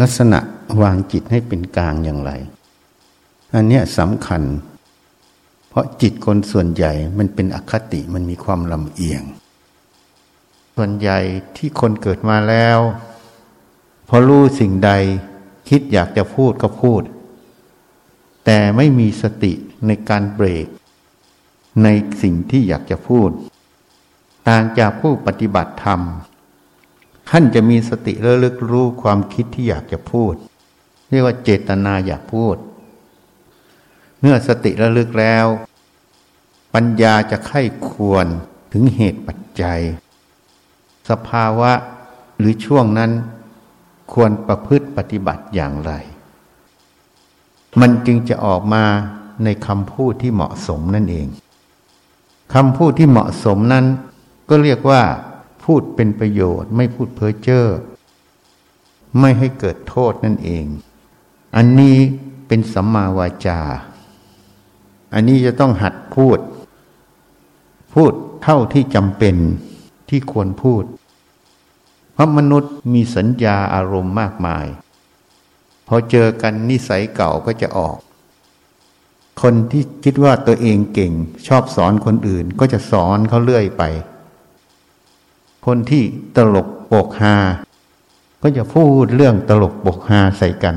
ลักษณะวางจิตให้เป็นกลางอย่างไร อันเนี้ยสำคัญ เพราะจิตคนส่วนใหญ่มันเป็นอคติมันมีความลำเอียง ส่วนใหญ่ที่คนเกิดมาแล้วพอรู้สิ่งใดคิดอยากจะพูดก็พูด แต่ไม่มีสติในการเบรก ในสิ่งที่อยากจะพูด ต่างจากผู้ปฏิบัติธรรม ท่านจะมีสติระลึกรู้ความคิดที่อยากจะพูด เรียกว่าเจตนาอยากพูด เมื่อสติระลึกแล้ว ปัญญาจะไข้ควรถึงเหตุปัจจัย สภาวะหรือช่วงนั้นควรประพฤติปฏิบัติอย่างไร มันจึงจะออกมาในคำพูดที่เหมาะสมนั่นเองคำพูดที่เหมาะสมนั้น ก็เรียกว่า พูดเป็นประโยชน์ ไม่พูดเพ้อเจ้อไม่ให้เกิดโทษนั่นเอง อันนี้เป็นสัมมาวาจา อันนี้จะต้องหัดพูด พูดเท่าที่จำเป็นที่ควรพูด เพราะมนุษย์มีสัญญาอารมณ์มากมาย พอเจอกันนิสัยเก่าก็จะออก คนที่คิดว่าตัวเองเก่ง ชอบสอนคนอื่นก็จะสอนเขาเรื่อยไป คนที่ตลกโปกฮาก็จะพูดเรื่องตลกโปกฮาใส่กัน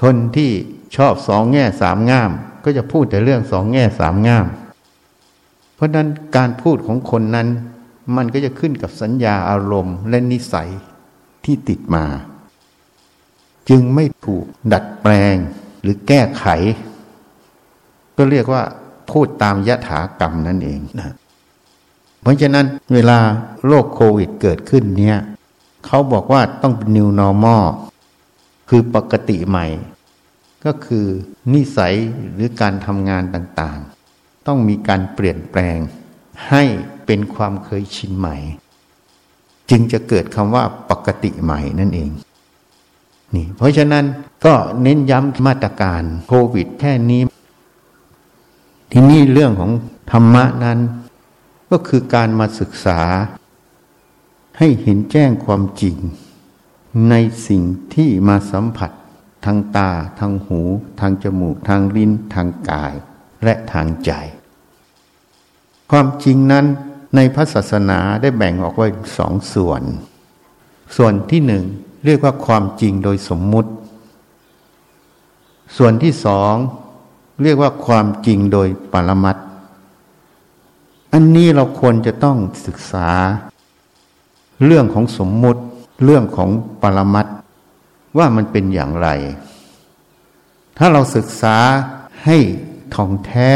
คนที่ชอบสองแง่สามง่าม ก็จะพูดแต่เรื่องสองแง่สามง่าม เพราะนั้นการพูดของคนนั้น มันก็จะขึ้นกับสัญญาอารมณ์และนิสัยที่ติดมา จึงไม่ถูกดัดแปลงหรือแก้ไข ก็เรียกว่าพูดตามยถากรรมนั่นเองนะ เพราะฉะนั้นเวลาโรคโควิดเกิดขึ้นเนี่ยเขาบอกว่าต้องเป็น new normal คือปกติใหม่ ก็คือนิสัยหรือการทำงานต่างๆ ต้องมีการเปลี่ยนแปลง ให้เป็นความเคยชินใหม่ จึงจะเกิดคำว่าปกติใหม่นั่นเองนี่เพราะฉะนั้นก็เน้นย้ำมาตรการโควิดแค่นี้ ที่นี่เรื่องของธรรมะนั้น ก็คือการมาศึกษา ให้เห็นแจ้งความจริง ในสิ่งที่มาสัมผัส ทางตา ทางหู ทางจมูก ทางลิ้น ทางกาย และทางใจ ความจริงนั้นในพระศาสนาได้แบ่งออกไว้สองส่วน ส่วนที่หนึ่งเรียกว่าความจริงโดยสมมุติ ส่วนที่สองเรียกว่าความจริงโดยปรมัต อันนี้เราควรจะต้องศึกษา เรื่องของสมมุติ เรื่องของปรมัตว่ามันเป็นอย่างไร ถ้าเราศึกษาให้ท่องแท้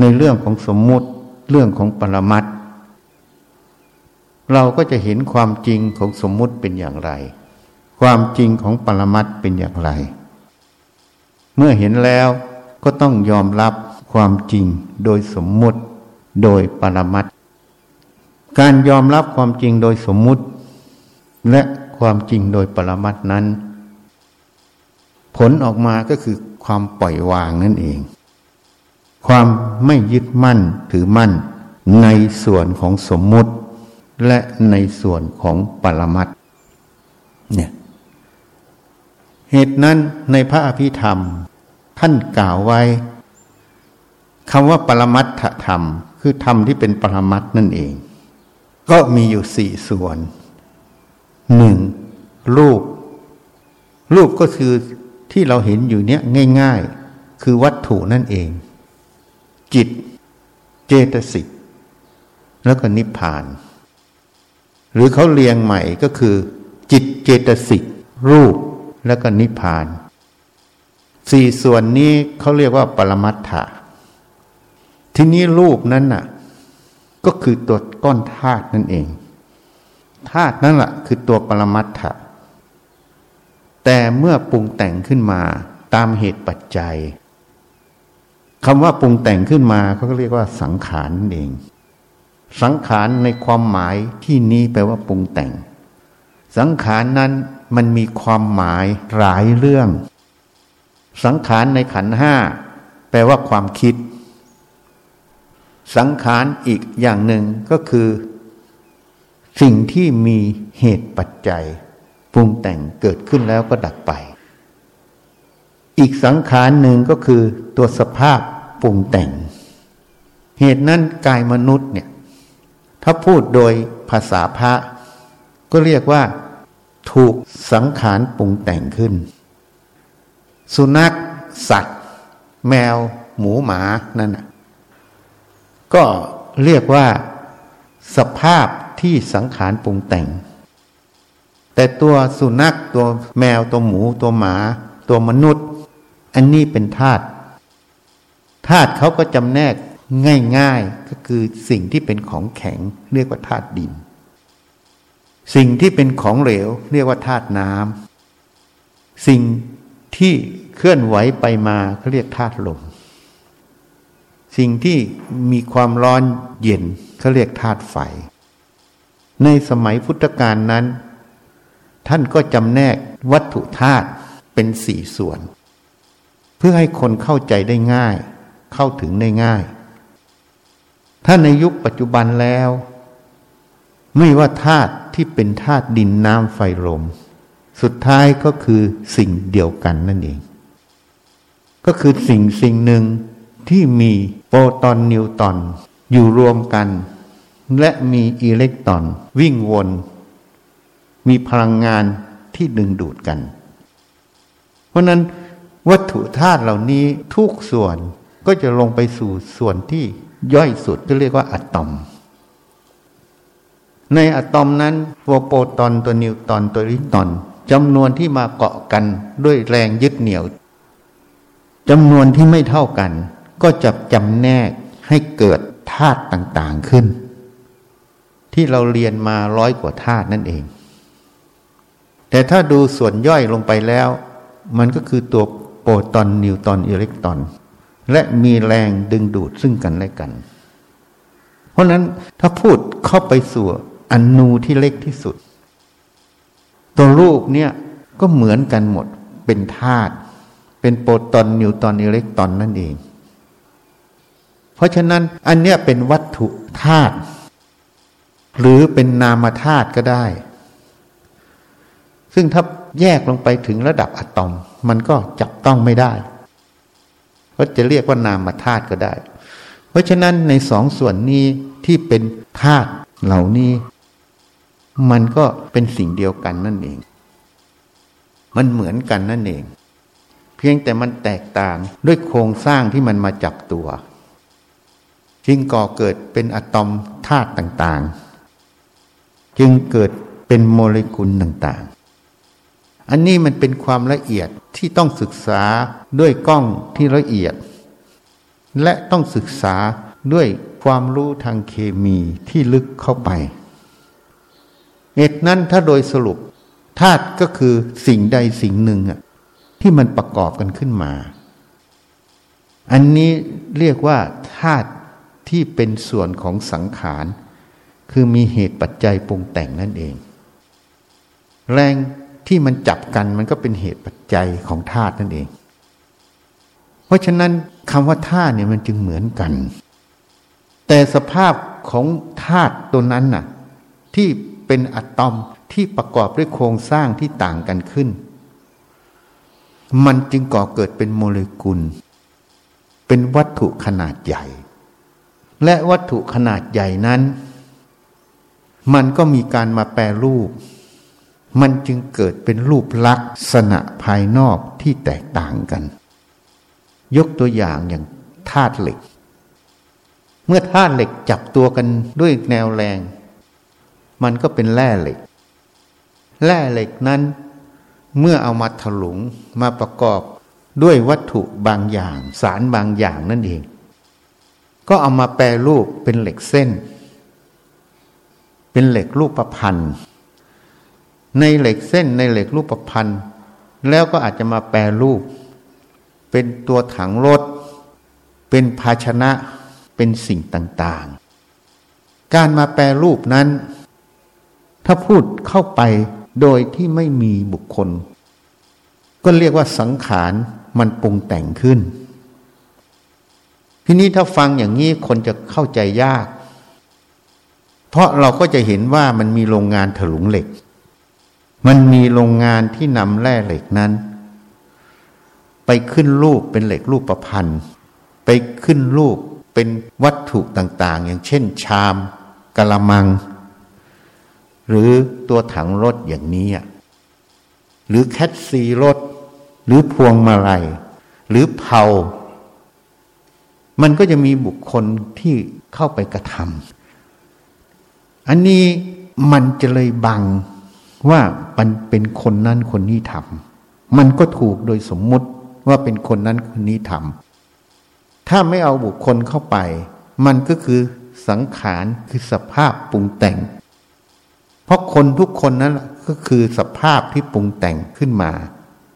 ในเรื่องของสมมุติ เรื่องของปรมัตเราก็จะเห็นความจริงของสมมุติเป็นอย่างไร ความจริงของปรมัตเป็นอย่างไร เมื่อเห็นแล้วก็ต้องยอมรับความจริงโดยสมมุติ โดยปรมัตการยอมรับความจริงโดยสมมุติ และความจริงโดยปรมัตนั้น ผลออกมาก็คือความปล่อยวางนั่นเอง ความไม่ยึดมั่นถือมั่นในส่วนของสมมุติ และในส่วนของปรมัตเนี่ยเหตุนั้นในพระอภิธรรมท่านกล่าวไว้คำว่าปรมัตถธรรม คือธรรมที่เป็นปรมัตนั่นเอง ก็มีอยู่สี่ส่วนหนึ่งรูป รูปก็คือที่เราเห็นอยู่เนี้ยง่าย ๆ คือวัตถุนั่นเอง จิต เจตสิกแล้วก็นิพพาน หรือเขาเรียงใหม่ก็คือ จิตเจตสิกรูปแล้วก็นิพพาน สี่ส่วนนี้เขาเรียกว่าปรมัตถะ ทีนี้รูปนั้นน่ะ ก็คือตัวก้อนธาตุนั่นเองธาตุนั่นแหละคือตัวปรมัตถะแต่เมื่อปรุงแต่งขึ้นมาตามเหตุปัจจัยคำว่าปรุงแต่งขึ้นมาเขาก็เรียกว่าสังขารนั่นเอง สังขารในความหมายที่นี้แปลว่าปรุงแต่ง สังขารนั้นมันมีความหมายหลายเรื่อง สังขารในขันห้าแปลว่าความคิด สังขารอีกอย่างหนึ่งก็คือ สิ่งที่มีเหตุปัจจัยปรุงแต่งเกิดขึ้นแล้วก็ดับไป อีกสังขารหนึ่งก็คือตัวสภาพปรุงแต่ง เหตุนั้นกายมนุษย์เนี่ยถ้าพูดโดยภาษาพระ ก็เรียกว่า ถูกสังขารปรุงแต่งขึ้น สุนัข สัตว์ แมว หมูหมานั่น ก็เรียกว่าสภาพที่สังขารปรุงแต่ง แต่ตัวสุนัขตัวแมวตัวหมูตัวหมา ตัวมนุษย์ อันนี้เป็นธาตุธาตุเขาก็จำแนกง่ายๆก็คือสิ่งที่เป็นของแข็งเรียกว่าธาตุดิน สิ่งที่เป็นของเหลว เรียกว่าธาตุน้ำสิ่งที่เคลื่อนไหวไปมาเขาเรียกธาตุลม สิ่งที่มีความร้อนเย็นเขาเรียกธาตุไฟ ในสมัยพุทธกาลนั้น ท่านก็จำแนกวัตถุธาตุเป็นสี่ส่วน เพื่อให้คนเข้าใจได้ง่าย เข้าถึงได้ง่าย ถ้าในยุคปัจจุบันแล้ว ไม่ว่าธาตุที่เป็นธาตุดินน้ำไฟลม สุดท้ายก็คือสิ่งเดียวกันนั่นเอง ก็คือสิ่งสิ่งหนึ่งที่มี โปรตอนนิวตอนอยู่รวมกัน และมีอิเล็กตรอนวิ่งวน มีพลังงานที่ดึงดูดกัน เพราะนั้นวัตถุธาตุเหล่านี้ทุกส่วนก็จะลงไปสู่ส่วนที่ย่อยสุดที่เรียกว่าอะตอม ในอะตอมนั้นตัวโปรตอนตัวนิวตอนตัวอิเล็กตรอนจำนวนที่มาเกาะกันด้วยแรงยึดเหนี่ยวจำนวนที่ไม่เท่ากัน ก็จะจำแนกให้เกิดธาตุต่างๆขึ้น ที่เราเรียนมาร้อยกว่าธาตุนั่นเอง แต่ถ้าดูส่วนย่อยลงไปแล้ว มันก็คือตัวโปรตอนนิวตอนอิเล็กตรอน และมีแรงดึงดูดซึ่งกันและกัน เพราะนั้นถ้าพูดเข้าไปสู่อนูที่เล็กที่สุด ตัวรูปเนี่ยก็เหมือนกันหมดเป็นธาตุเป็นโปรตอนนิวตอนอิเล็กตรอนนั่นเอง เพราะฉะนั้นอันเนี้ยเป็นวัตถุธาตุหรือเป็นนามธาตุก็ได้ ซึ่งถ้าแยกลงไปถึงระดับอะตอม มันก็จับต้องไม่ได้ก็จะเรียกว่านามธาตุก็ได้ เพราะฉะนั้นในสองส่วนนี้ที่เป็นธาตุเหล่านี้ มันก็เป็นสิ่งเดียวกันนั่นเอง มันเหมือนกันนั่นเอง เพียงแต่มันแตกต่างด้วยโครงสร้างที่มันมาจับตัว จึงก่อเกิดเป็นอะตอมธาตุต่างๆ จึงเกิดเป็นโมเลกุลต่างๆ อันนี้มันเป็นความละเอียดที่ต้องศึกษาด้วยกล้องที่ละเอียด และต้องศึกษาด้วยความรู้ทางเคมีที่ลึกเข้าไปเหตุนั้นถ้าโดยสรุปธาตุก็คือสิ่งใดสิ่งหนึ่งที่มันประกอบกันขึ้นมา อันนี้เรียกว่าธาตุ ที่เป็นส่วนของสังขาร คือมีเหตุปัจจัยปรุงแต่งนั่นเอง แรงที่มันจับกันมันก็เป็นเหตุปัจจัยของธาตุนั่นเอง เพราะฉะนั้นคำว่าธาตุเนี่ยมันจึงเหมือนกัน แต่สภาพของธาตุตัวนั้นน่ะที่เป็นอะตอมที่ประกอบด้วยโครงสร้างที่ต่างกันขึ้น มันจึงก่อเกิดเป็นโมเลกุล เป็นวัตถุขนาดใหญ่ และวัตถุขนาดใหญ่นั้น มันก็มีการมาแปรรูป มันจึงเกิดเป็นรูปลักษณะภายนอกที่แตกต่างกัน ยกตัวอย่างอย่างธาตุเหล็ก เมื่อธาตุเหล็กจับตัวกันด้วยแนวแรง มันก็เป็นแร่เหล็ก แร่เหล็กนั้น เมื่อเอามาถลุงมาประกอบด้วยวัตถุบางอย่าง สารบางอย่างนั่นเอง ก็เอามาแปรรูปเป็นเหล็กเส้น เป็นเหล็กรูปประพันธ์ในเหล็กเส้นในเหล็กรูปประพันธ์แล้วก็อาจจะมาแปรรูป เป็นตัวถังรถ เป็นภาชนะเป็นสิ่งต่างๆ การมาแปรรูปนั้น ถ้าพูดเข้าไปโดยที่ไม่มีบุคคล ก็เรียกว่าสังขารมันปรุงแต่งขึ้น ทีนี้ถ้าฟังอย่างนี้คนจะเข้าใจยาก เพราะเราก็จะเห็นว่ามันมีโรงงานถลุงเหล็ก มันมีโรงงานที่นำแร่เหล็กนั้น ไปขึ้นรูปเป็นเหล็กรูปประพันธ์ ไปขึ้นรูปเป็นวัตถุต่างๆ อย่างเช่น ชามกะละมัง หรือตัวถังรถอย่างนี้ หรือแคทซีรถ หรือพวงมาลัย หรือเผา มันก็จะมีบุคคลที่เข้าไปกระทำอันนี้มันจะเลยบังว่ามันเป็นคนนั้นคนนี้ทำมันก็ถูกโดยสมมุติว่าเป็นคนนั้นคนนี้ทำถ้าไม่เอาบุคคลเข้าไป มันก็คือสังขารคือสภาพปรุงแต่ง เพราะคนทุกคนนั้นก็คือสภาพที่ปรุงแต่งขึ้นมา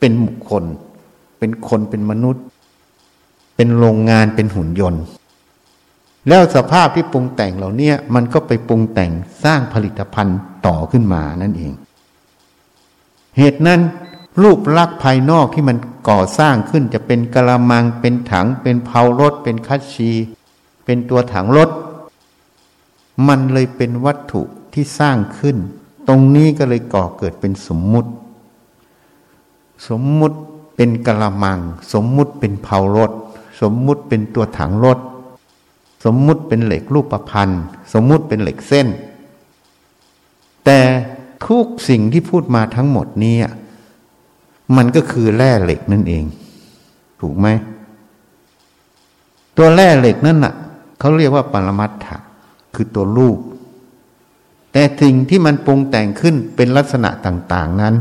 เป็นบุคคล เป็นคนเป็นมนุษย์ เป็นโรงงานเป็นหุ่นยนต์ แล้วสภาพที่ปรุงแต่งเหล่านี้มันก็ไปปรุงแต่งสร้างผลิตภัณฑ์ต่อขึ้นมานั่นเอง เหตุนั้น รูปลักษณ์ภายนอกที่มันก่อสร้างขึ้นจะเป็นกระมังเป็นถัง เป็นเผารถ เป็นคัชชี เป็นตัวถังรถ มันเลยเป็นวัตถุที่สร้างขึ้น ตรงนี้ก็เลยก่อเกิดเป็นสมมุติ สมมุติเป็นกระมัง สมมุติเป็นเผารถ สมมุติเป็นตัวถังรถ สมมุติเป็นเหล็กรูปประพันธ์สมมุติเป็นเหล็กเส้น แต่ทุกสิ่งที่พูดมาทั้งหมดนี้มันก็คือแร่เหล็กนั่นเอง ถูกไหม ตัวแร่เหล็กนั่นน่ะเขาเรียกว่าปรมัตถะคือตัวรูป แต่สิ่งที่มันปรุงแต่งขึ้นเป็นลักษณะต่าง ๆนั้น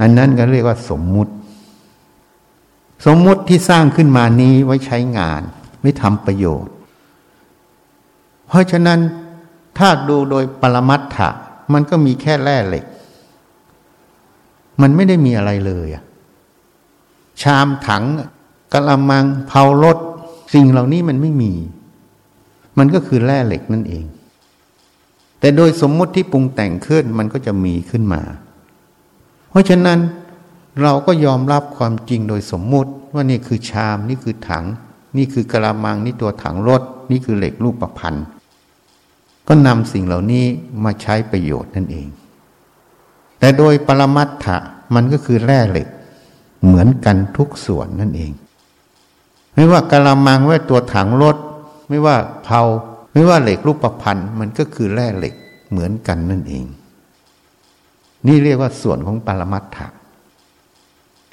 อันนั้นก็เรียกว่าสมมุติ สมมุติที่สร้างขึ้นมานี้ไว้ใช้งาน ไม่ทำประโยชน์ เพราะฉะนั้นถ้าดูโดยปรมัตถะมันก็มีแค่แร่เหล็ก มันไม่ได้มีอะไรเลยชามถังกะละมังเผารถสิ่งเหล่านี้มันไม่มี มันก็คือแร่เหล็กนั่นเอง แต่โดยสมมติที่ปรุงแต่งขึ้นมันก็จะมีขึ้นมา เพราะฉะนั้น เราก็ยอมรับความจริงโดยสมมุติ ว่านี่คือชามนี่คือถัง นี่คือกระมังนี่ตัวถังรถ นี่คือเหล็กรูปประพันธ์ก็นำสิ่งเหล่านี้มาใช้ประโยชน์นั่นเอง แต่โดยปรมัตถะมันก็คือแร่เหล็ก เหมือนกันทุกส่วนนั่นเอง ไม่ว่ากะละมังไว่าตัวถังรถ ไม่ว่าเผาไม่ว่าเหล็กรูปประพันธ์มันก็คือแร่เหล็กเหมือนกันนั่นเอง นี่เรียกว่าส่วนของปรมัตถะ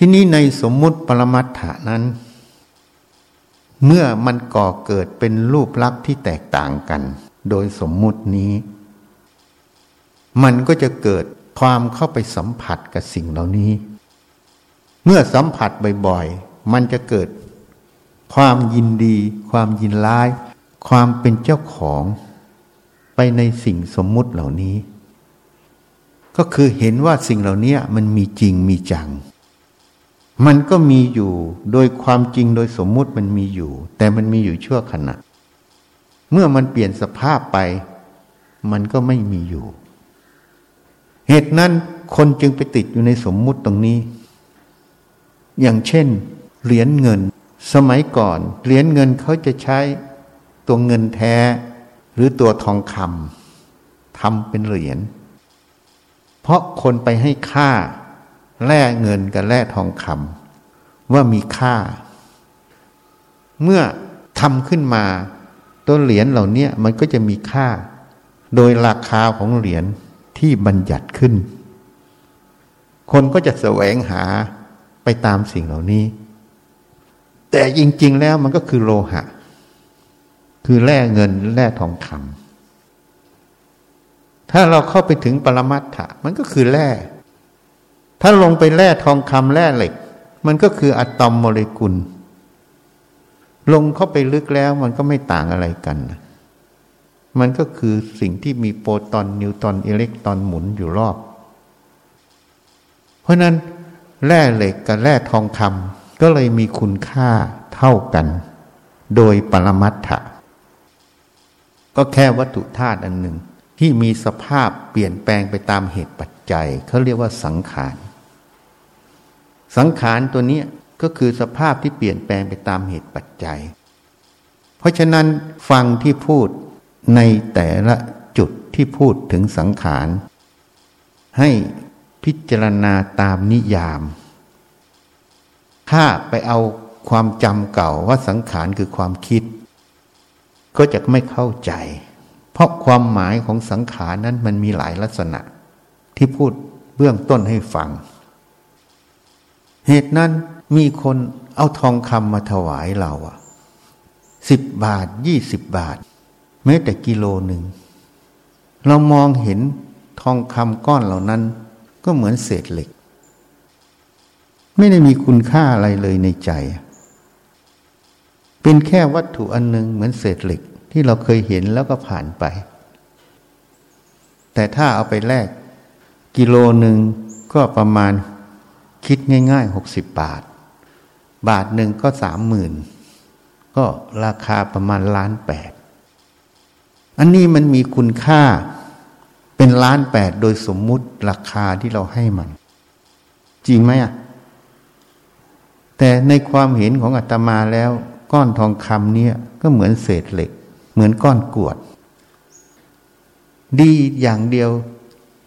ที่นี้ในสมมุติปรมัตถะนั้น เมื่อมันก่อเกิดเป็นรูปลักษณ์ที่แตกต่างกัน โดยสมมุตินี้ มันก็จะเกิดความเข้าไปสัมผัสกับสิ่งเหล่านี้ เมื่อสัมผัสบ่อยๆ มันจะเกิด ความยินดี ความยินร้าย ความเป็นเจ้าของ ไปในสิ่งสมมุติเหล่านี้ ก็คือเห็นว่าสิ่งเหล่านี้มันมีจริงมีจัง มันก็มีอยู่ โดยความจริงโดยสมมุติมันมีอยู่ แต่มันมีอยู่ชั่วขณะ เมื่อมันเปลี่ยนสภาพไป มันก็ไม่มีอยู่ เหตุนั้นคนจึงไปติดอยู่ในสมมุติตรงนี้ อย่างเช่น เหรียญเงิน สมัยก่อน เหรียญเงินเขาจะใช้ตัวเงินแท้ หรือตัวทองคำทำเป็นเหรียญเพราะคนไปให้ค่า แลกเงินกับแลกทองคำว่ามีค่า เมื่อทำขึ้นมาตัวเหรียญเหล่านี้มันก็จะมีค่า โดยราคาของเหรียญที่บัญญัติขึ้น คนก็จะแสวงหาไปตามสิ่งเหล่านี้ แต่จริง ๆ แล้วมันก็คือโลหะ คือแร่เงินแร่ทองคำถ้าเราเข้าไปถึงปรมัตถะมันก็คือแร่ ถ้าลงไปแร่ทองคำแร่เหล็ก มันก็คืออะตอมโมเลกุล ลงเข้าไปลึกแล้วมันก็ไม่ต่างอะไรกัน มันก็คือสิ่งที่มีโปรตอนนิวตรอนอิเล็กตรอนหมุนอยู่รอบ เพราะนั้นแร่เหล็กกับแร่ทองคำก็เลยมีคุณค่าเท่ากัน โดยปรมัตถะก็แค่วัตถุธาตุอันหนึ่งที่มีสภาพเปลี่ยนแปลงไปตามเหตุปัจจัยเขาเรียกว่าสังขาร สังขารตัวนี้ก็คือสภาพที่เปลี่ยนแปลงไปตามเหตุปัจจัย เพราะฉะนั้นฟังที่พูดในแต่ละจุดที่พูดถึงสังขาร ให้พิจารณาตามนิยาม ถ้าไปเอาความจำเก่าว่าสังขารคือความคิด ก็จะไม่เข้าใจ เพราะความหมายของสังขารนั้นมันมีหลายลักษณะ ที่พูดเบื้องต้นให้ฟัง เหตุนั้นมีคนเอาทองคำมาถวายเราอะสิบบาทยี่สิบบาท แม้แต่กิโลหนึ่ง เรามองเห็นทองคำก้อนเหล่านั้น ก็เหมือนเศษเหล็ก ไม่ได้มีคุณค่าอะไรเลยในใจ เป็นแค่วัตถุอันหนึ่งเหมือนเศษเหล็กที่เราเคยเห็นแล้วก็ผ่านไป แต่ถ้าเอาไปแลกกิโลหนึ่งก็ประมาณ คิดง่ายๆหกสิบบาท บาทหนึ่งก็สามหมื่นก็ราคาประมาณล้านแปดอันนี้มันมีคุณค่าเป็นล้านแปดโดยสมมุติราคาที่เราให้มัน จริงไหมอะ แต่ในความเห็นของอาตมาแล้ว ก้อนทองคำเนี่ยก็เหมือนเศษเหล็ก เหมือนก้อนกวด ดีอย่างเดียว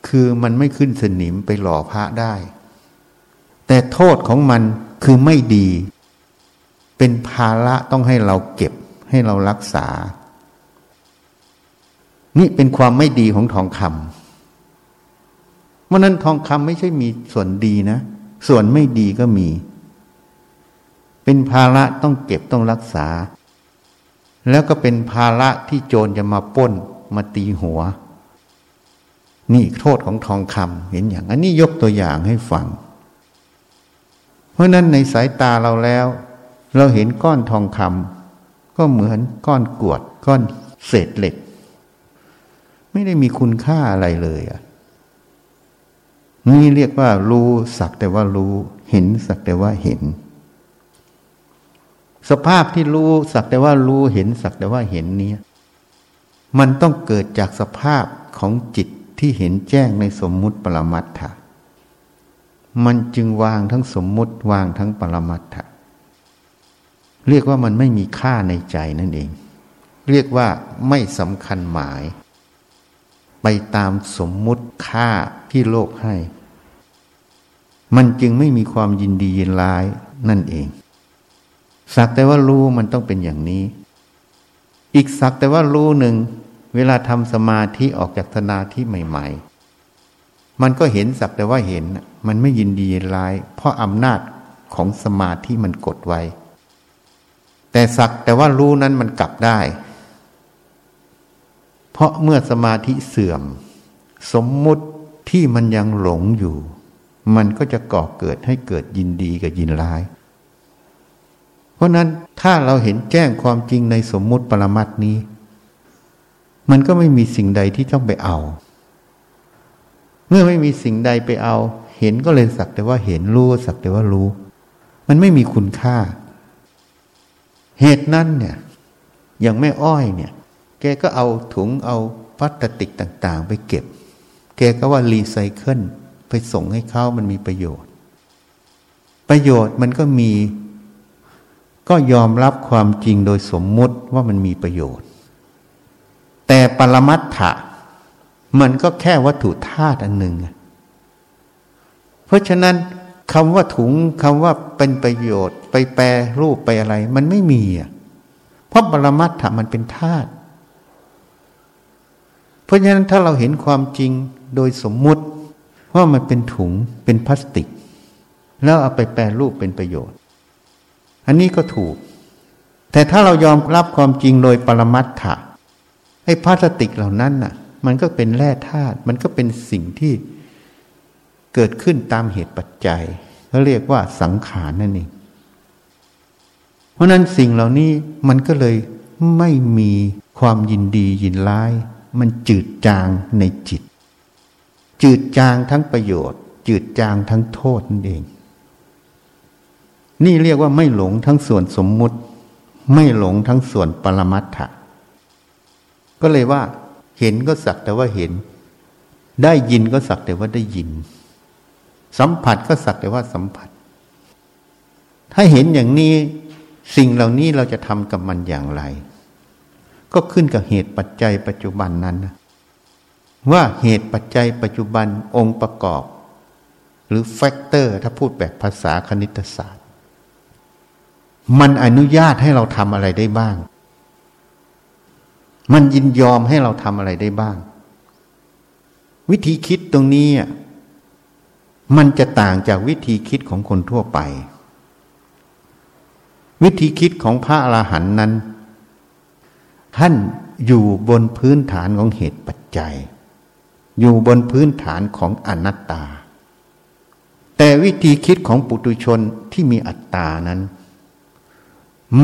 คือมันไม่ขึ้นสนิมไปหล่อพระได้ แต่โทษของมันคือไม่ดี เป็นภาระต้องให้เราเก็บให้เรารักษา นี่เป็นความไม่ดีของทองคำเพราะนั้นทองคำไม่ใช่มีส่วนดีนะ ส่วนไม่ดีก็มี เป็นภาระต้องเก็บต้องรักษา แล้วก็เป็นภาระที่โจรจะมาป้นมาตีหัว นี่โทษของทองคำเห็นอย่าง อันนี้ยกตัวอย่างให้ฟัง เพราะนั้นในสายตาเราแล้ว เราเห็นก้อนทองคำก็เหมือนก้อนกวด ก้อนเศษเหล็ก ไม่ได้มีคุณค่าอะไรเลยอะนี่เรียกว่ารู้สักแต่ว่ารู้ เห็นสักแต่ว่าเห็น สภาพที่รู้สักแต่ว่ารู้เห็นสักแต่ว่าเห็นนี้มันต้องเกิดจากสภาพของจิตที่เห็นแจ้งในสมมุติปรมัตถะ มันจึงวางทั้งสมมุติวางทั้งปรมัตถะเรียกว่ามันไม่มีค่าในใจนั่นเอง เรียกว่าไม่สำคัญหมาย ไปตามสมมุติค่าที่โลกให้ มันจึงไม่มีความยินดียินร้ายนั่นเอง สักแต่ว่ารู้มันต้องเป็นอย่างนี้ อีกสักแต่ว่ารู้หนึ่ง เวลาทำสมาธิออกจากสนาที่ใหม่ ๆ มันก็เห็นสักแต่ว่าเห็น มันไม่ยินดียินร้าย เพราะอำนาจของสมาธิมันกดไว้ แต่สักแต่ว่ารู้นั้นมันกลับได้ เพราะเมื่อสมาธิเสื่อม สมมุติที่มันยังหลงอยู่ มันก็จะก่อเกิดให้เกิดยินดีกับยินร้าย เพราะนั้นถ้าเราเห็นแจ้งความจริงในสมมุติปรมัตินี้ มันก็ไม่มีสิ่งใดที่ต้องไปเอา เมื่อไม่มีสิ่งใดไปเอา เห็นก็เลยสักแต่ว่าเห็นรู้สักแต่ว่ารู้ มันไม่มีคุณค่า เหตุนั้นเนี่ยอย่างแม่อ้อยเนี่ย แกก็เอาถุงเอาพลาสติกต่างๆ ไปเก็บ แกก็ว่ารีไซเคิลไปส่งให้เขามันมีประโยชน์ ประโยชน์มันก็มี ก็ยอมรับความจริงโดยสมมุติว่ามันมีประโยชน์ แต่ปรมัตถะมันก็แค่วัตถุธาตุอันหนึ่ง เพราะฉะนั้นคำว่าถุงคำว่าเป็นประโยชน์ ไปแปรรูปไปอะไร มันไม่มีอะเพราะปรมัตถะมันเป็นธาตุเพราะฉะนั้นถ้าเราเห็นความจริงโดยสมมุติว่ามันเป็นถุงเป็นพลาสติก แล้วเอาไปแปรรูปเป็นประโยชน์ อันนี้ก็ถูก แต่ถ้าเรายอมรับความจริงโดยปรมัตถะไอ้พลาสติกเหล่านั้นน่ะ มันก็เป็นแร่ธาตุมันก็เป็นสิ่งที่ เกิดขึ้นตามเหตุปัจจัยเขาเรียกว่าสังขารนั่นเองเพราะนั้นสิ่งเหล่านี้มันก็เลยไม่มีความยินดียินร้าย มันจืดจางในจิต จืดจางทั้งประโยชน์ จืดจางทั้งโทษนั่นเอง นี่เรียกว่าไม่หลงทั้งส่วนสมมุติ ไม่หลงทั้งส่วนปรมัตถะก็เลยว่าเห็นก็สักแต่ว่าเห็น ได้ยินก็สักแต่ว่าได้ยิน สัมผัสก็สักแต่ว่าสัมผัส ถ้าเห็นอย่างนี้สิ่งเหล่านี้เราจะทำกับมันอย่างไร ก็ขึ้นกับเหตุปัจจัยปัจจุบันนั้นนะว่าเหตุปัจจัยปัจจุบันองค์ประกอบ หรือแฟกเตอร์ถ้าพูดแบบภาษาคณิตศาสตร์ มันอนุญาตให้เราทำอะไรได้บ้าง มันยินยอมให้เราทำอะไรได้บ้าง วิธีคิดตรงนี้ มันจะต่างจากวิธีคิดของคนทั่วไป วิธีคิดของพระอรหันต์นั้น ท่านอยู่บนพื้นฐานของเหตุปัจจัย อยู่บนพื้นฐานของอนัตตา แต่วิธีคิดของปุตุชนที่มีอัตตานั้น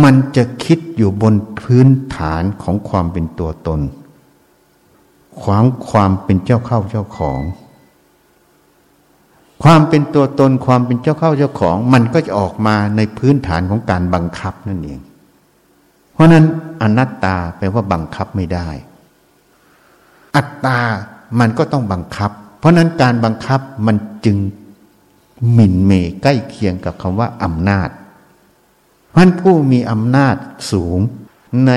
มันจะคิดอยู่บนพื้นฐานของความเป็นตัวตนขวางความเป็นเจ้าเข้าเจ้าของ ความเป็นตัวตนความเป็นเจ้าเข้าเจ้าของ มันก็จะออกมาในพื้นฐานของการบังคับนั่นเอง เพราะนั้นอนัตตาแปลว่าบังคับไม่ได้ อัตตามันก็ต้องบังคับ เพราะนั้นการบังคับมันจึงหมิ่นเมใกล้เคียงกับคำว่าอำนาจพันผู้มีอำนาจสูงใน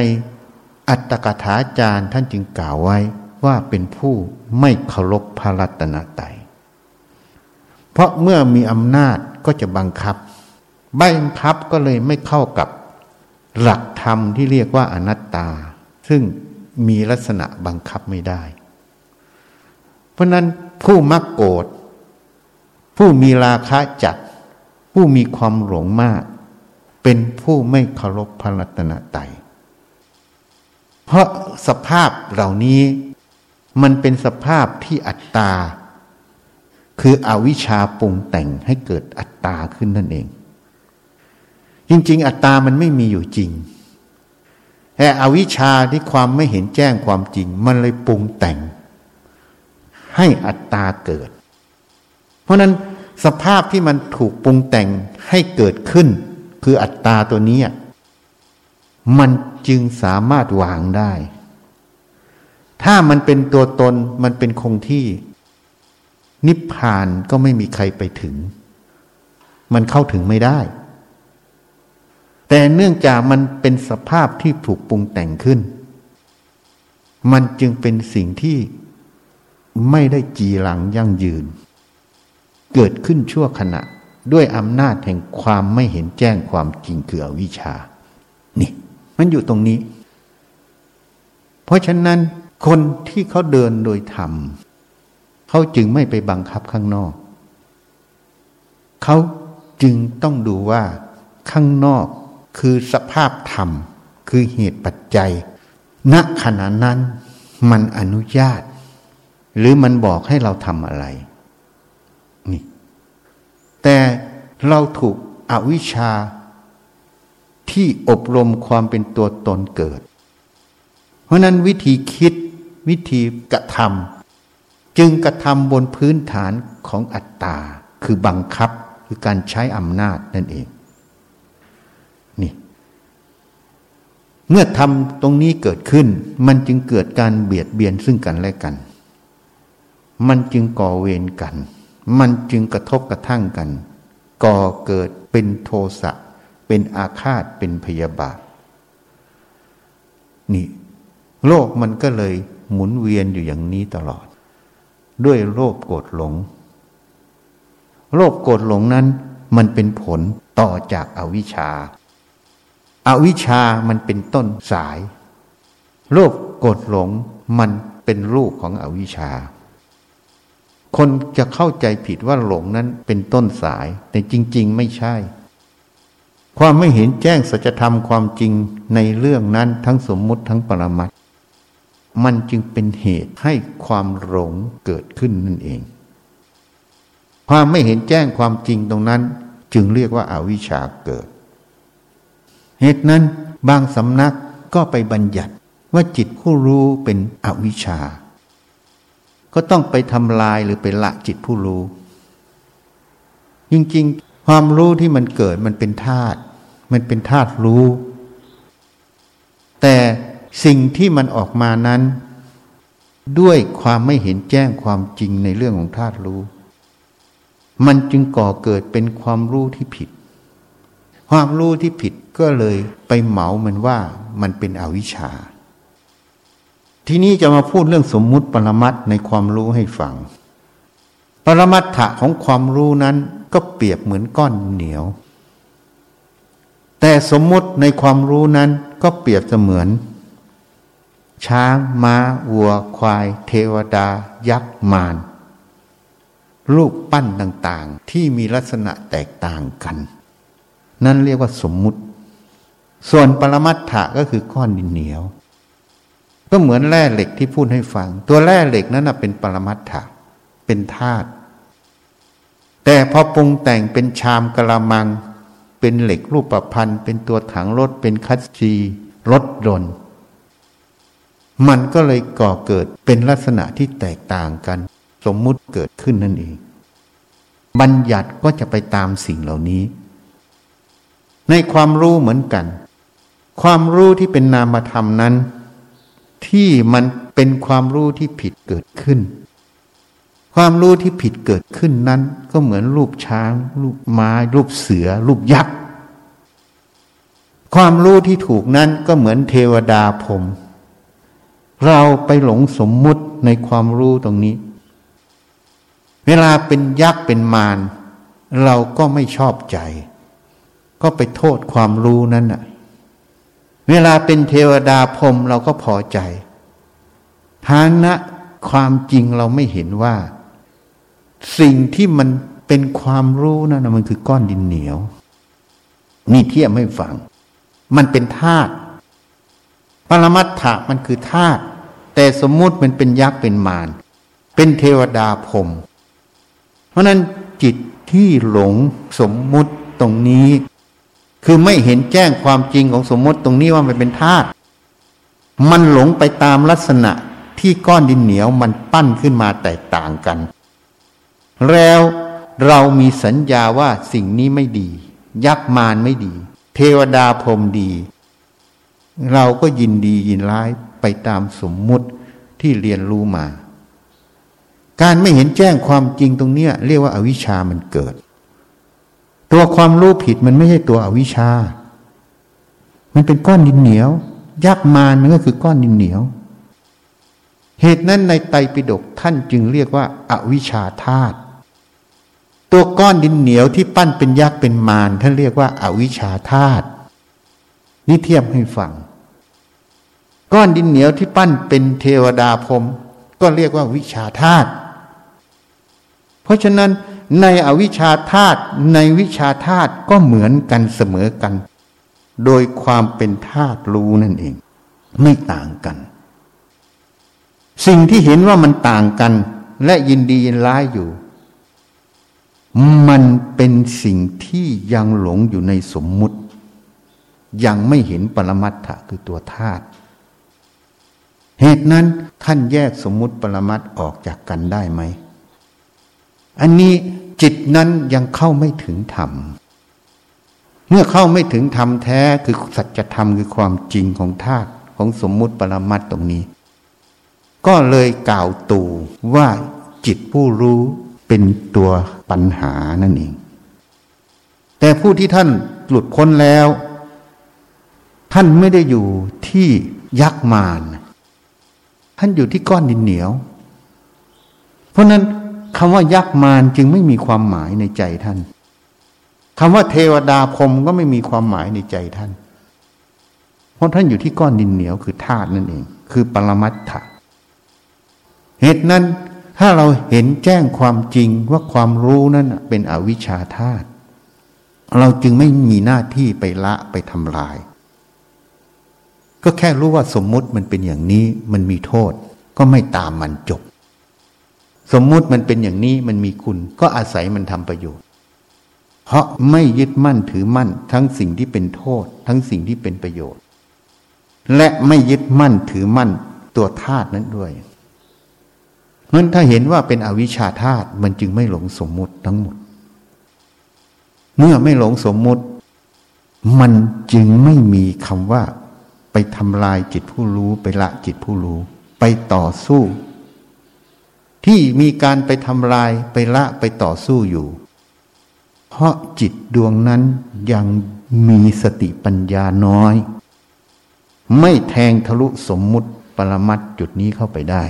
อัตตกถาจารย์ท่านจึงกล่าวไว้ว่าเป็นผู้ไม่เคารพพระรัตนตรัย เพราะเมื่อมีอำนาจก็จะบังคับ บังคับก็เลยไม่เข้ากับหลักธรรมที่เรียกว่าอนัตตา ซึ่งมีลักษณะบังคับไม่ได้ เพราะนั้นผู้มักโกรธผู้มีราคะจัด ผู้มีความหลงมาก เป็นผู้ไม่เคารพพระรัตนตรัยเพราะสภาพเหล่านี้มันเป็นสภาพที่อัตตา คืออวิชชาปรุงแต่งให้เกิดอัตตาขึ้นนั่นเอง จริง ๆ อัตตามันไม่มีอยู่จริง แต่อวิชชาที่ความไม่เห็นแจ้งความจริง มันเลยปรุงแต่ง ให้อัตตาเกิด เพราะนั้นสภาพที่มันถูกปรุงแต่งให้เกิดขึ้น คืออัตตาตัวนี้ มันจึงสามารถวางได้ ถ้ามันเป็นตัวตนมันเป็นคงที่ นิพพานก็ไม่มีใครไปถึง มันเข้าถึงไม่ได้ แต่เนื่องจากมันเป็นสภาพที่ถูกปรุงแต่งขึ้น มันจึงเป็นสิ่งที่ไม่ได้จีหลังยั่งยืน เกิดขึ้นชั่วขณะด้วยอำนาจแห่งความไม่เห็นแจ้งความจริงคืออวิชชา นี่ มันอยู่ตรงนี้ เพราะฉะนั้นคนที่เขาเดินโดยธรรม เขาจึงไม่ไปบังคับข้างนอก เขาจึงต้องดูว่าข้างนอกคือสภาพธรรม คือเหตุปัจจัย ณขณะนั้นมันอนุญาต หรือมันบอกให้เราทำอะไรนี่แต่เราถูกอวิชชาที่อบรมความเป็นตัวตนเกิด เพราะนั้นวิธีคิดวิธีกระทำ จึงกระทำบนพื้นฐานของอัตตา คือบังคับคือการใช้อำนาจนั่นเองนี่เมื่อทำตรงนี้เกิดขึ้น มันจึงเกิดการเบียดเบียนซึ่งกันและกัน มันจึงก่อเวรกัน มันจึงกระทบกระทั่งกัน ก่อเกิดเป็นโทสะเป็นอาฆาตเป็นพยาบาท นี่ โลกมันก็เลยหมุนเวียนอยู่อย่างนี้ตลอด ด้วยโลภโกรธหลง โลภโกรธหลงนั้นมันเป็นผลต่อจากอาวิชชาอาวิชชามันเป็นต้นสาย โลภโกรธหลงมันเป็นลูกของอวิชชา คนจะเข้าใจผิดว่าหลงนั้นเป็นต้นสาย แต่จริง ๆ ไม่ใช่ ความไม่เห็นแจ้งสัจธรรมความจริงในเรื่องนั้นทั้งสมมุติทั้งปรมัต มันจึงเป็นเหตุให้ความหลงเกิดขึ้นนั่นเอง ความไม่เห็นแจ้งความจริงตรงนั้น จึงเรียกว่าอาวิชชาเกิด เหตุนั้นบางสำนักก็ไปบัญญัติว่าจิตผู้รู้เป็นอวิชชา ก็ต้องไปทำลายหรือไปละจิตผู้รู้ จริงๆ ความรู้ที่มันเกิดมันเป็นธาตุมันเป็นธาตุรู้ แต่ สิ่งที่มันออกมานั้น ด้วยความไม่เห็นแจ้งความจริงในเรื่องของธาตุรู้ มันจึงก่อเกิดเป็นความรู้ที่ผิด ความรู้ที่ผิดก็เลยไปเหมามันว่ามันเป็นอวิชชา ทีนี้จะมาพูดเรื่องสมมุติปรมัตในความรู้ให้ฟัง ปรมัตถะของความรู้นั้นก็เปรียบเหมือนก้อนเหนียว แต่สมมุติในความรู้นั้นก็เปรียบเสมือน ช้างม้าวัวควาย เทวดา ยักษ์มารรูปปั้นต่างๆ ที่มีลักษณะแตกต่างกัน นั่นเรียกว่าสมมุติ ส่วนปรมัตถะก็คือก้อนดินเหนียว ก็เหมือนแร่เหล็กที่พูดให้ฟัง ตัวแร่เหล็กนั้นเป็นปรมัตถะเป็นธาตุแต่พอปรุงแต่งเป็นชามกระมัง เป็นเหล็กรูปประพันธ์เป็นตัวถังรถเป็นคัสซีรถยนต์ มันก็เลยก่อเกิดเป็นลักษณะที่แตกต่างกัน สมมุติเกิดขึ้นนั่นเอง บัญญัติก็จะไปตามสิ่งเหล่านี้ ในความรู้เหมือนกัน ความรู้ที่เป็นนามธรรมนั้น ที่มันเป็นความรู้ที่ผิดเกิดขึ้น ความรู้ที่ผิดเกิดขึ้นนั้น ก็เหมือนรูปช้าง รูปม้ารูปเสือ รูปยักษ์ความรู้ที่ถูกนั้นก็เหมือนเทวดาผม เราไปหลงสมมุติในความรู้ตรงนี้ เวลาเป็นยักษ์เป็นมารเราก็ไม่ชอบใจ ก็ไปโทษความรู้นั้นน่ะ เวลาเป็นเทวดาพรมเราก็พอใจฐานะความจริงเราไม่เห็นว่า สิ่งที่มันเป็นความรู้นั่นมันคือก้อนดินเหนียว นี่เทียบไม่ฟัง มันเป็นธาตุ ปรมัตถะมันคือธาตุแต่สมมุติมันเป็นยักษ์เป็นมารเป็นเทวดาพรมเพราะนั้นจิตที่หลงสมมุติตรงนี้ คือไม่เห็นแจ้งความจริงของสมมติตรงนี้ว่ามันเป็นธาตุมันหลงไปตามลักษณะที่ก้อนดินเหนียวมันปั้นขึ้นมาแตกต่างกัน แล้วเรามีสัญญาว่าสิ่งนี้ไม่ดี ยักษ์มารไม่ดี เทวดาพรมดี เราก็ยินดียินร้ายไปตามสมมุติที่เรียนรู้มา การไม่เห็นแจ้งความจริงตรงเนี้ย เรียกว่าอาวิชามันเกิด ตัวความรู้ผิดมันไม่ใช่ตัวอวิชชา มันเป็นก้อนดินเหนียว ยักษ์มารมันก็คือก้อนดินเหนียว เหตุนั้นในไตรปิฎกท่านจึงเรียกว่าอาวิชชาธาตุตัวก้อนดินเหนียวที่ปั้นเป็นยักษ์เป็นมารท่านเรียกว่าอาวิชชาธาตุ นี่เทียบให้ฟัง ก้อนดินเหนียวที่ปั้นเป็นเทวดาพรมก็เรียกว่าวิชาธาตุเพราะฉะนั้นในอวิชาธาตุในวิชาธาตุก็เหมือนกันเสมอกัน โดยความเป็นธาตุรู้นั่นเอง ไม่ต่างกัน สิ่งที่เห็นว่ามันต่างกัน และยินดียินร้ายอยู่ มันเป็นสิ่งที่ยังหลงอยู่ในสมมุติ ยังไม่เห็นปรมัตถะคือตัวธาตุเหตุนั้นท่านแยกสมมุติปรมัตออกจากกันได้ไหม อันนี้จิตนั้นยังเข้าไม่ถึงธรรม เมื่อเข้าไม่ถึงธรรมแท้คือสัจธรรมคือความจริงของธาตุของสมมุติปรมัตตรงนี้ ก็เลยกล่าวตู่ว่าจิตผู้รู้เป็นตัวปัญหานั่นเอง แต่ผู้ที่ท่านหลุดพ้นแล้ว ท่านไม่ได้อยู่ที่ยักษ์มารท่านอยู่ที่ก้อนดินเหนียว เพราะนั้นคำว่ายักษ์มารจึงไม่มีความหมายในใจท่านคำว่าเทวดาพรมก็ไม่มีความหมายในใจท่าน เพราะท่านอยู่ที่ก้อนดินเหนียวคือธาตุนั่นเอง คือปรมัตถะเหตุนั้นถ้าเราเห็นแจ้งความจริงว่าความรู้นั้นเป็นอวิชชาธาตุเราจึงไม่มีหน้าที่ไปละไปทำลาย ก็แค่รู้ว่าสมมุติมันเป็นอย่างนี้มันมีโทษ ก็ไม่ตามมันจบ สมมุติมันเป็นอย่างนี้มันมีคุณ ก็อาศัยมันทำประโยชน์ เพราะไม่ยึดมั่นถือมั่น ทั้งสิ่งที่เป็นโทษ ทั้งสิ่งที่เป็นประโยชน์ และไม่ยึดมั่นถือมั่นตัวธาตุนั้นด้วยเพราะถ้าเห็นว่าเป็นอวิชชาธาตุมันจึงไม่หลงสมมุติทั้งหมด เมื่อไม่หลงสมมุติ มันจึงไม่มีคำว่า ไปทำลายจิตผู้รู้ไปละจิตผู้รู้ ไปต่อสู้ ที่มีการไปทำลายไปละไปต่อสู้อยู่ เพราะจิตดวงนั้นยังมีสติปัญญาน้อย ไม่แทงทะลุสมมุติปรมัตจุดนี้เข้าไปได้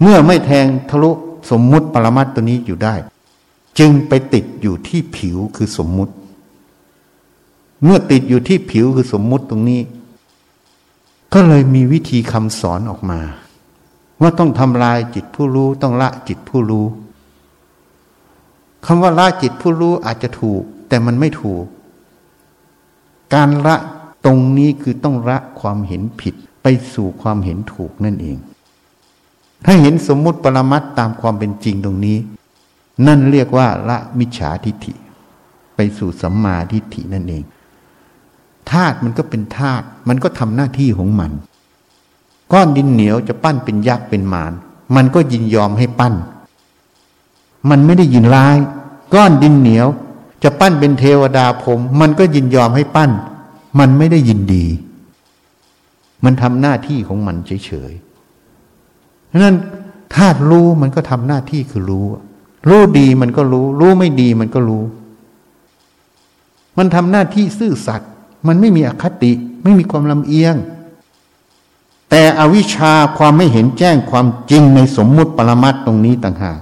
เมื่อไม่แทงทะลุสมมุติปรมัตตัวนี้อยู่ได้ จึงไปติดอยู่ที่ผิวคือสมมุติ เมื่อติดอยู่ที่ผิวคือสมมุติตรงนี้ ก็เลยมีวิธีคำสอนออกมา ว่าต้องทำลายจิตผู้รู้ต้องละจิตผู้รู้คำว่าละจิตผู้รู้อาจจะถูก แต่มันไม่ถูก การละตรงนี้คือต้องละความเห็นผิดไปสู่ความเห็นถูกนั่นเอง ถ้าเห็นสมมุติปรมัตตามความเป็นจริงตรงนี้ นั่นเรียกว่าละมิจฉาทิฏฐิ ไปสู่สัมมาทิฏฐินั่นเอง ธาตุมันก็เป็นธาตุมันก็ทำหน้าที่ของมัน ก้อนดินเหนียวจะปั้นเป็นยักษ์เป็นมารมันก็ยินยอมให้ปั้น มันไม่ได้ยินร้าย ก้อนดินเหนียวจะปั้นเป็นเทวดาผม มันก็ยินยอมให้ปั้น มันไม่ได้ยินดี มันทำหน้าที่ของมันเฉยๆเพราะนั้นธาตุรู้มันก็ทำหน้าที่คือรู้ รู้ดีมันก็รู้ รู้ไม่ดีมันก็รู้ มันทำหน้าที่ซื่อสัตย์ มันไม่มีอคติ ไม่มีความลำเอียง แต่อวิชชาความไม่เห็นแจ้งความจริงในสมมุติปรมัตตรงนี้ต่างหาก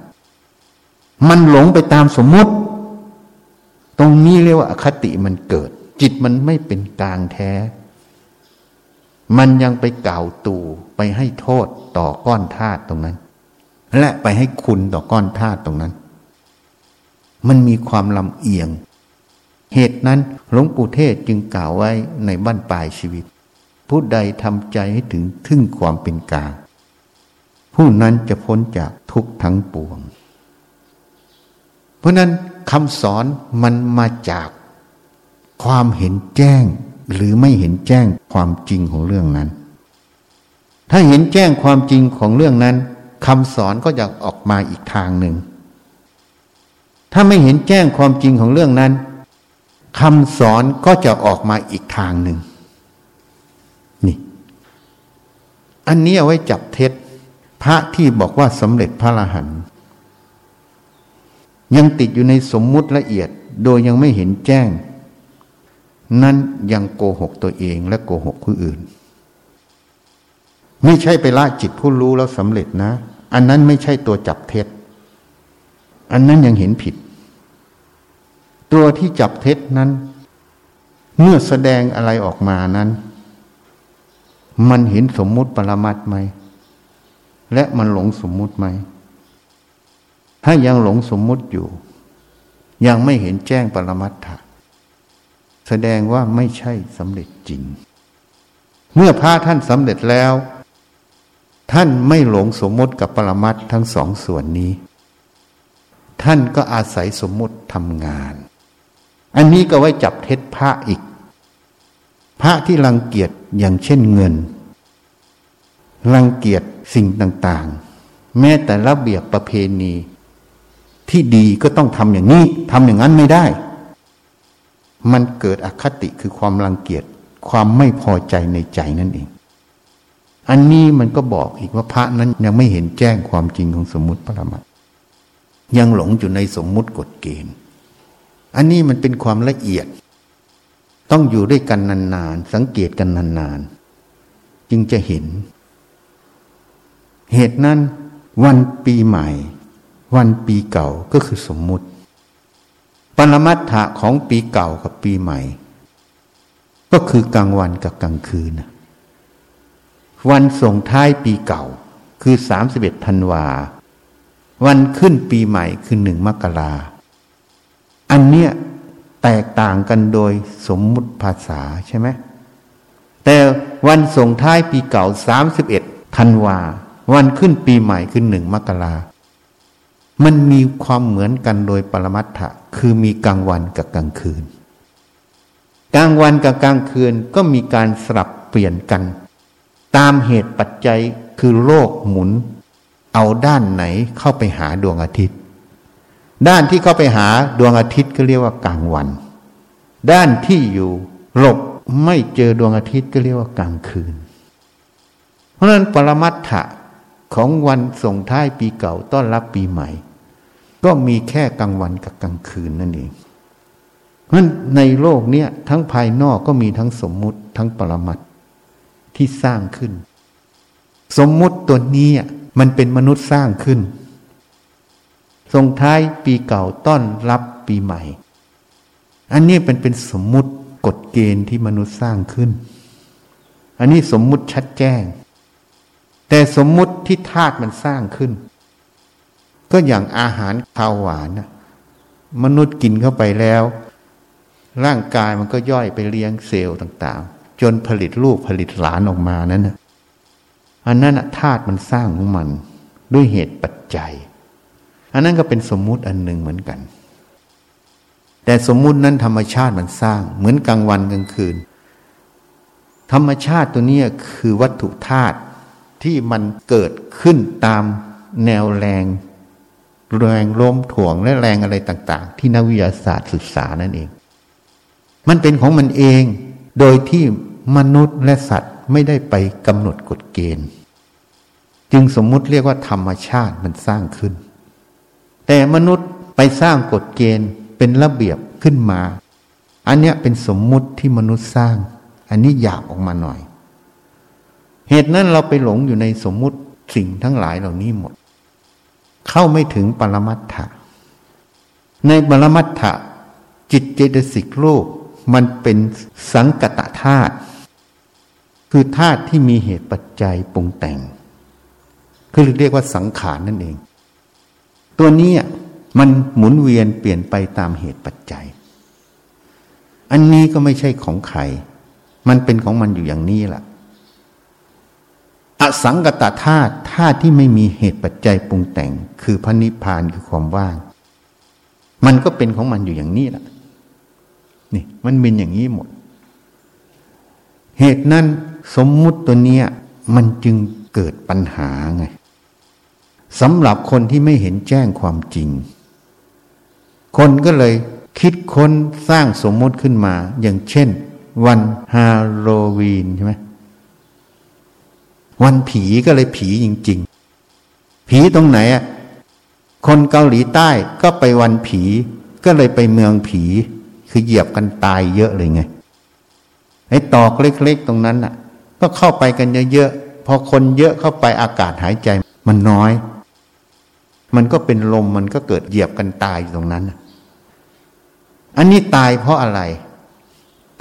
มันหลงไปตามสมมุติ ตรงนี้เรียกว่าอคติมันเกิด จิตมันไม่เป็นกลางแท้ มันยังไปกล่าวตู่ไปให้โทษต่อก้อนธาตุตรงนั้น และไปให้คุณต่อก้อนธาตุตรงนั้น มันมีความลำเอียง เหตุนั้นหลวงปู่เทศจึงกล่าวไว้ในบ้านปลายชีวิต ผู้ใดทำใจให้ถึงทึ่งความเป็นกลาง ผู้นั้นจะพ้นจากทุกทั้งปวง เพราะนั้นคำสอนมันมาจากความเห็นแจ้งหรือไม่เห็นแจ้งความจริงของเรื่องนั้น ถ้าเห็นแจ้งความจริงของเรื่องนั้นคำสอนก็จะออกมาอีกทางหนึ่ง ถ้าไม่เห็นแจ้งความจริงของเรื่องนั้น คำสอนก็จะออกมาอีกทางหนึ่งนี่อันนี้เอาไว้จับเท็จ พระที่บอกว่าสำเร็จพระอรหันต์ยังติดอยู่ในสมมุติละเอียดโดยยังไม่เห็นแจ้ง นั้นยังโกหกตัวเองและโกหกผู้อื่น ไม่ใช่ไปละจิตผู้รู้แล้วสำเร็จนะ อันนั้นไม่ใช่ตัวจับเท็จ อันนั้นยังเห็นผิด ตัวที่จับเท็จนั้น เมื่อแสดงอะไรออกมานั้น มันเห็นสมมุติปรมัตไหม และมันหลงสมมุติไหม ถ้ายังหลงสมมุติอยู่ ยังไม่เห็นแจ้งปรมัตถะแสดงว่าไม่ใช่สำเร็จจริง เมื่อพระท่านสำเร็จแล้ว ท่านไม่หลงสมมติกับปรมัตทั้งสองส่วนนี้ ท่านก็อาศัยสมมติทำงาน อันนี้ก็ไว้จับเท็จพระอีก พระที่รังเกียจอย่างเช่นเงิน รังเกียจสิ่งต่างๆ แม้แต่ระเบียบประเพณี ที่ดีก็ต้องทำอย่างนี้ทำอย่างนั้นไม่ได้ มันเกิดอคติคือความรังเกียจความไม่พอใจในใจนั่นเอง อันนี้มันก็บอกอีกว่าพระนั้นยังไม่เห็นแจ้งความจริงของสมมุติปรมัตยังหลงอยู่ในสมมุติกฎเกณฑ์ อันนี้มันเป็นความละเอียด ต้องอยู่ด้วยกันนานๆ สังเกตกันนานๆ จึงจะเห็น เหตุนั้น วันปีใหม่ วันปีเก่าก็คือสมมุติ ปรมัตถะของปีเก่ากับปีใหม่ ก็คือกลางวันกับกลางคืน วันส่งท้ายปีเก่าคือสามสิบเอ็ดธันวา วันขึ้นปีใหม่คือหนึ่งมกรา อันเนี้ยแตกต่างกันโดยสมมุติภาษาใช่ไหมแต่วันส่งท้ายปีเก่าสามสิบเอ็ดธันวา วันขึ้นปีใหม่คือหนึ่งมกรามันมีความเหมือนกันโดยปรมัตถะคือมีกลางวันกับกลางคืน กลางวันกับกลางคืนก็มีการสลับเปลี่ยนกัน ตามเหตุปัจจัยคือโลกหมุน เอาด้านไหนเข้าไปหาดวงอาทิตย์ ด้านที่เข้าไปหาดวงอาทิตย์ก็เรียกว่ากลางวัน ด้านที่อยู่หลบไม่เจอดวงอาทิตย์ก็เรียกว่ากลางคืน เพราะนั้นปรมัตถะของวันส่งท้ายปีเก่าต้อนรับปีใหม่ ก็มีแค่กลางวันกับกลางคืนนั่นเองเพราะนั้นในโลกเนี้ยทั้งภายนอกก็มีทั้งสมมุติทั้งปรมัตที่สร้างขึ้น สมมุติตัวนี้มันเป็นมนุษย์สร้างขึ้น ส่งท้ายปีเก่าต้อนรับปีใหม่ อันนี้เป็นเป็นสมมุติกฎเกณฑ์ที่มนุษย์สร้างขึ้น อันนี้สมมุติชัดแจ้ง แต่สมมุติที่ธาตุมันสร้างขึ้น ก็อย่างอาหารข้าวหวานนะมนุษย์กินเข้าไปแล้ว ร่างกายมันก็ย่อยไปเลี้ยงเซลล์ต่างๆ จนผลิตลูกผลิตหลานออกมานั้นนะอันนั้นธาตุมันสร้างของมันด้วยเหตุปัจจัย อันนั้นก็เป็นสมมุติอันหนึ่งเหมือนกัน แต่สมมุตินั้นธรรมชาติมันสร้าง เหมือนกลางวันกลางคืน ธรรมชาติตัวนี้คือวัตถุธาตุที่มันเกิดขึ้นตามแนวแรง แรงลมถ่วงและแรงอะไรต่าง ๆ ที่นักวิทยาศาสตร์ศึกษานั่นเอง มันเป็นของมันเองโดยที่มนุษย์และสัตว์ไม่ได้ไปกำหนดกฎเกณฑ์ จึงสมมุติเรียกว่าธรรมชาติมันสร้างขึ้น แต่มนุษย์ไปสร้างกฎเกณฑ์เป็นระเบียบขึ้นมา อันเนี้ยเป็นสมมุติที่มนุษย์สร้าง อันนี้อยากออกมาหน่อย เหตุนั้นเราไปหลงอยู่ในสมมุติสิ่งทั้งหลายเหล่านี้หมด เข้าไม่ถึงปรมัตถะ ในปรมัตถะจิตเจตสิกโลกมันเป็นสังกตธาตุคือธาตุที่มีเหตุปัจจัยปรุงแต่ง คือเรียกว่าสังขารนั่นเอง ตัวนี้มันหมุนเวียนเปลี่ยนไปตามเหตุปัจจัย อันนี้ก็ไม่ใช่ของใคร มันเป็นของมันอยู่อย่างนี้แหละอสังกตธาตุธาตุที่ไม่มีเหตุปัจจัยปรุงแต่ง คือพระนิพพานคือความว่าง มันก็เป็นของมันอยู่อย่างนี้แหละนี่มันเป็นอย่างนี้หมด เหตุนั้นสมมุติตัวเนี้ยมันจึงเกิดปัญหาไง สำหรับคนที่ไม่เห็นแจ้งความจริง คนก็เลยคิดค้นสร้างสมมติขึ้นมา อย่างเช่น วันฮาโลวีนใช่ไหมวันผีก็เลยผีจริง ๆ ผีตรงไหนอะคนเกาหลีใต้ก็ไปวันผี ก็เลยไปเมืองผี คือเหยียบกันตายเยอะเลยไงไอ้ตอกเล็ก ๆ ตรงนั้นน่ะ ก็เข้าไปกันเยอะๆพอคนเยอะเข้าไปอากาศหายใจมันน้อย มันก็เป็นลมมันก็เกิดเหยียบกันตายอยู่ตรงนั้น อันนี้ตายเพราะอะไร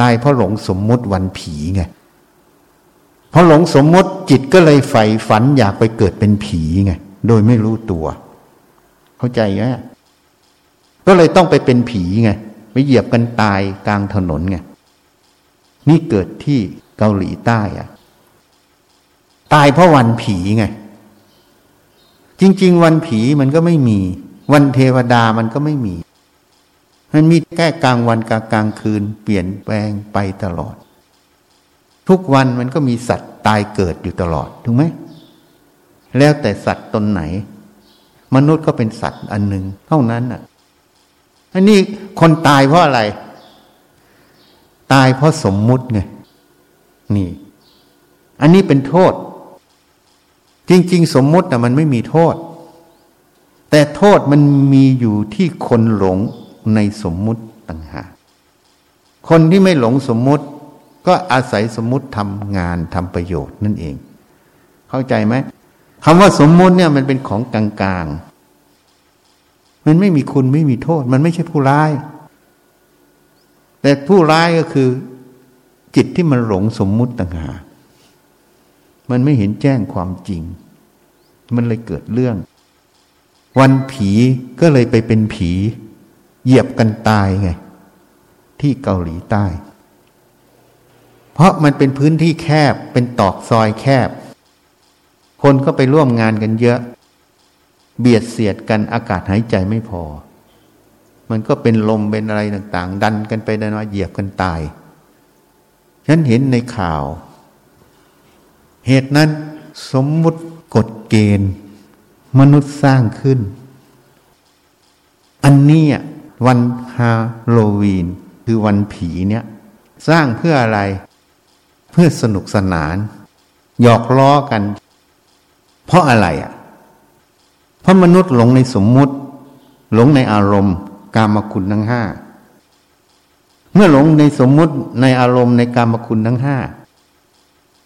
ตายเพราะหลงสมมุติวันผีไงพอหลงสมมติจิตก็เลยใฝ่ฝันอยากไปเกิดเป็นผีไงโดยไม่รู้ตัว เข้าใจไหมก็เลยต้องไปเป็นผีไงไปเหยียบกันตายกลางถนนไงนี่เกิดที่เกาหลีใต้อะตายเพราะวันผีไง จริง ๆ วันผีมันก็ไม่มี วันเทวดามันก็ไม่มี มันมีแค่กลางวันกับกลางคืนเปลี่ยนแปลงไปตลอด ทุกวันมันก็มีสัตว์ตายเกิดอยู่ตลอดถูกไหมแล้วแต่สัตว์ตนไหน มนุษย์ก็เป็นสัตว์อันหนึ่งเท่านั้นน่ะอันนี้คนตายเพราะอะไร ตายเพราะสมมุติไงนี่ อันนี้เป็นโทษ จริง ๆ สมมติแต่มันไม่มีโทษ แต่โทษมันมีอยู่ที่คนหลงในสมมุติต่างหากคนที่ไม่หลงสมมุติ ก็อาศัยสมมุติทำงานทำประโยชน์นั่นเอง เข้าใจไหมคำว่าสมมุติเนี่ยมันเป็นของกลางๆ มันไม่มีคุณไม่มีโทษ มันไม่ใช่ผู้ร้าย แต่ผู้ร้ายก็คือ จิตที่มันหลงสมมุติต่างหาก มันไม่เห็นแจ้งความจริง มันเลยเกิดเรื่อง วันผีก็เลยไปเป็นผี เหยียบกันตายไง ที่เกาหลีใต้ เพราะมันเป็นพื้นที่แคบเป็นตอกซอยแคบ คนก็ไปร่วมงานกันเยอะ เบียดเสียดกันอากาศหายใจไม่พอ มันก็เป็นลมเป็นอะไรต่าง ๆ ดันกันไปดันมาเหยียบกันตายฉันเห็นในข่าว เหตุนั้นสมมุติกฎเกณฑ์ มนุษย์สร้างขึ้น อันนี้วันฮาโลวีน คือวันผีเนี่ย สร้างเพื่ออะไร เพื่อสนุกสนาน หยอกล้อกัน เพราะอะไรอะ เพราะมนุษย์หลงในสมมุติ หลงในอารมณ์ กามคุณทั้งห้าเมื่อหลงในสมมุติในอารมณ์ในกามคุณทั้งห้า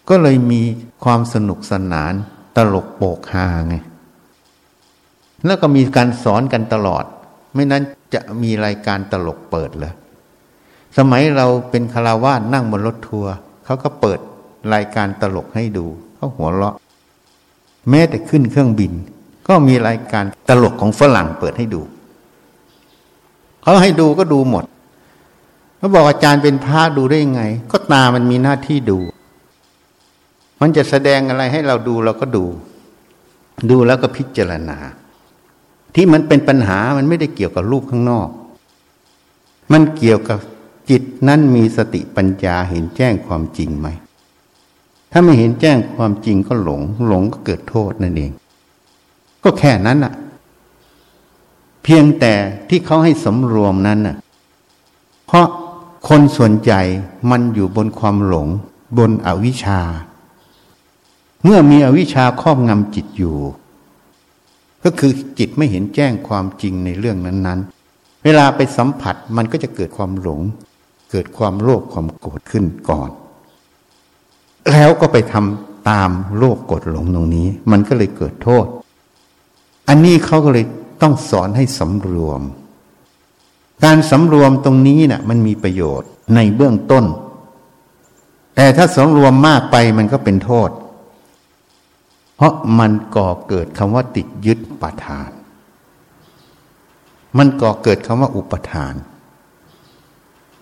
ก็เลยมีความสนุกสนานตลกโปกฮาไง แล้วก็มีการสอนกันตลอด ไม่นั้นจะมีรายการตลกเปิดเลยสมัยเราเป็นคาราวาสนั่งบนรถทัวร์เขาก็เปิดรายการตลกให้ดูเขาหัวเราะ แม้แต่ขึ้นเครื่องบิน ก็มีรายการตลกของฝรั่งเปิดให้ดูเขาให้ดูก็ดูหมดเขาบอกอาจารย์เป็นพระดูได้ยังไง ก็ตามันมีหน้าที่ดู มันจะแสดงอะไรให้เราดูเราก็ดู ดูแล้วก็พิจารณา ที่มันเป็นปัญหามันไม่ได้เกี่ยวกับรูปข้างนอก มันเกี่ยวกับจิตนั้นมีสติปัญญาเห็นแจ้งความจริงไหม ถ้าไม่เห็นแจ้งความจริงก็หลง หลงก็เกิดโทษนั่นเอง ก็แค่นั้นน่ะ เพียงแต่ที่เขาให้สำรวมนั้นน่ะ เพราะคนส่วนใหญ่มันอยู่บนความหลง บนอวิชชา เมื่อมีอวิชชาครอบงำจิตอยู่ ก็คือจิตไม่เห็นแจ้งความจริงในเรื่องนั้นๆ เวลาไปสัมผัสมันก็จะเกิดความหลง เกิดความโลภความโกรธขึ้นก่อน แล้วก็ไปทำตามโลภโกรธหลงตรงนี้ มันก็เลยเกิดโทษ อันนี้เขาก็เลยต้องสอนให้สำรวม การสำรวมตรงนี้นะ่ะมันมีประโยชน์ในเบื้องต้น แต่ถ้าสำรวมมากไปมันก็เป็นโทษ เพราะมันก่อเกิดคำว่าติดยึดปทาน มันก่อเกิดคำว่าอุปทาน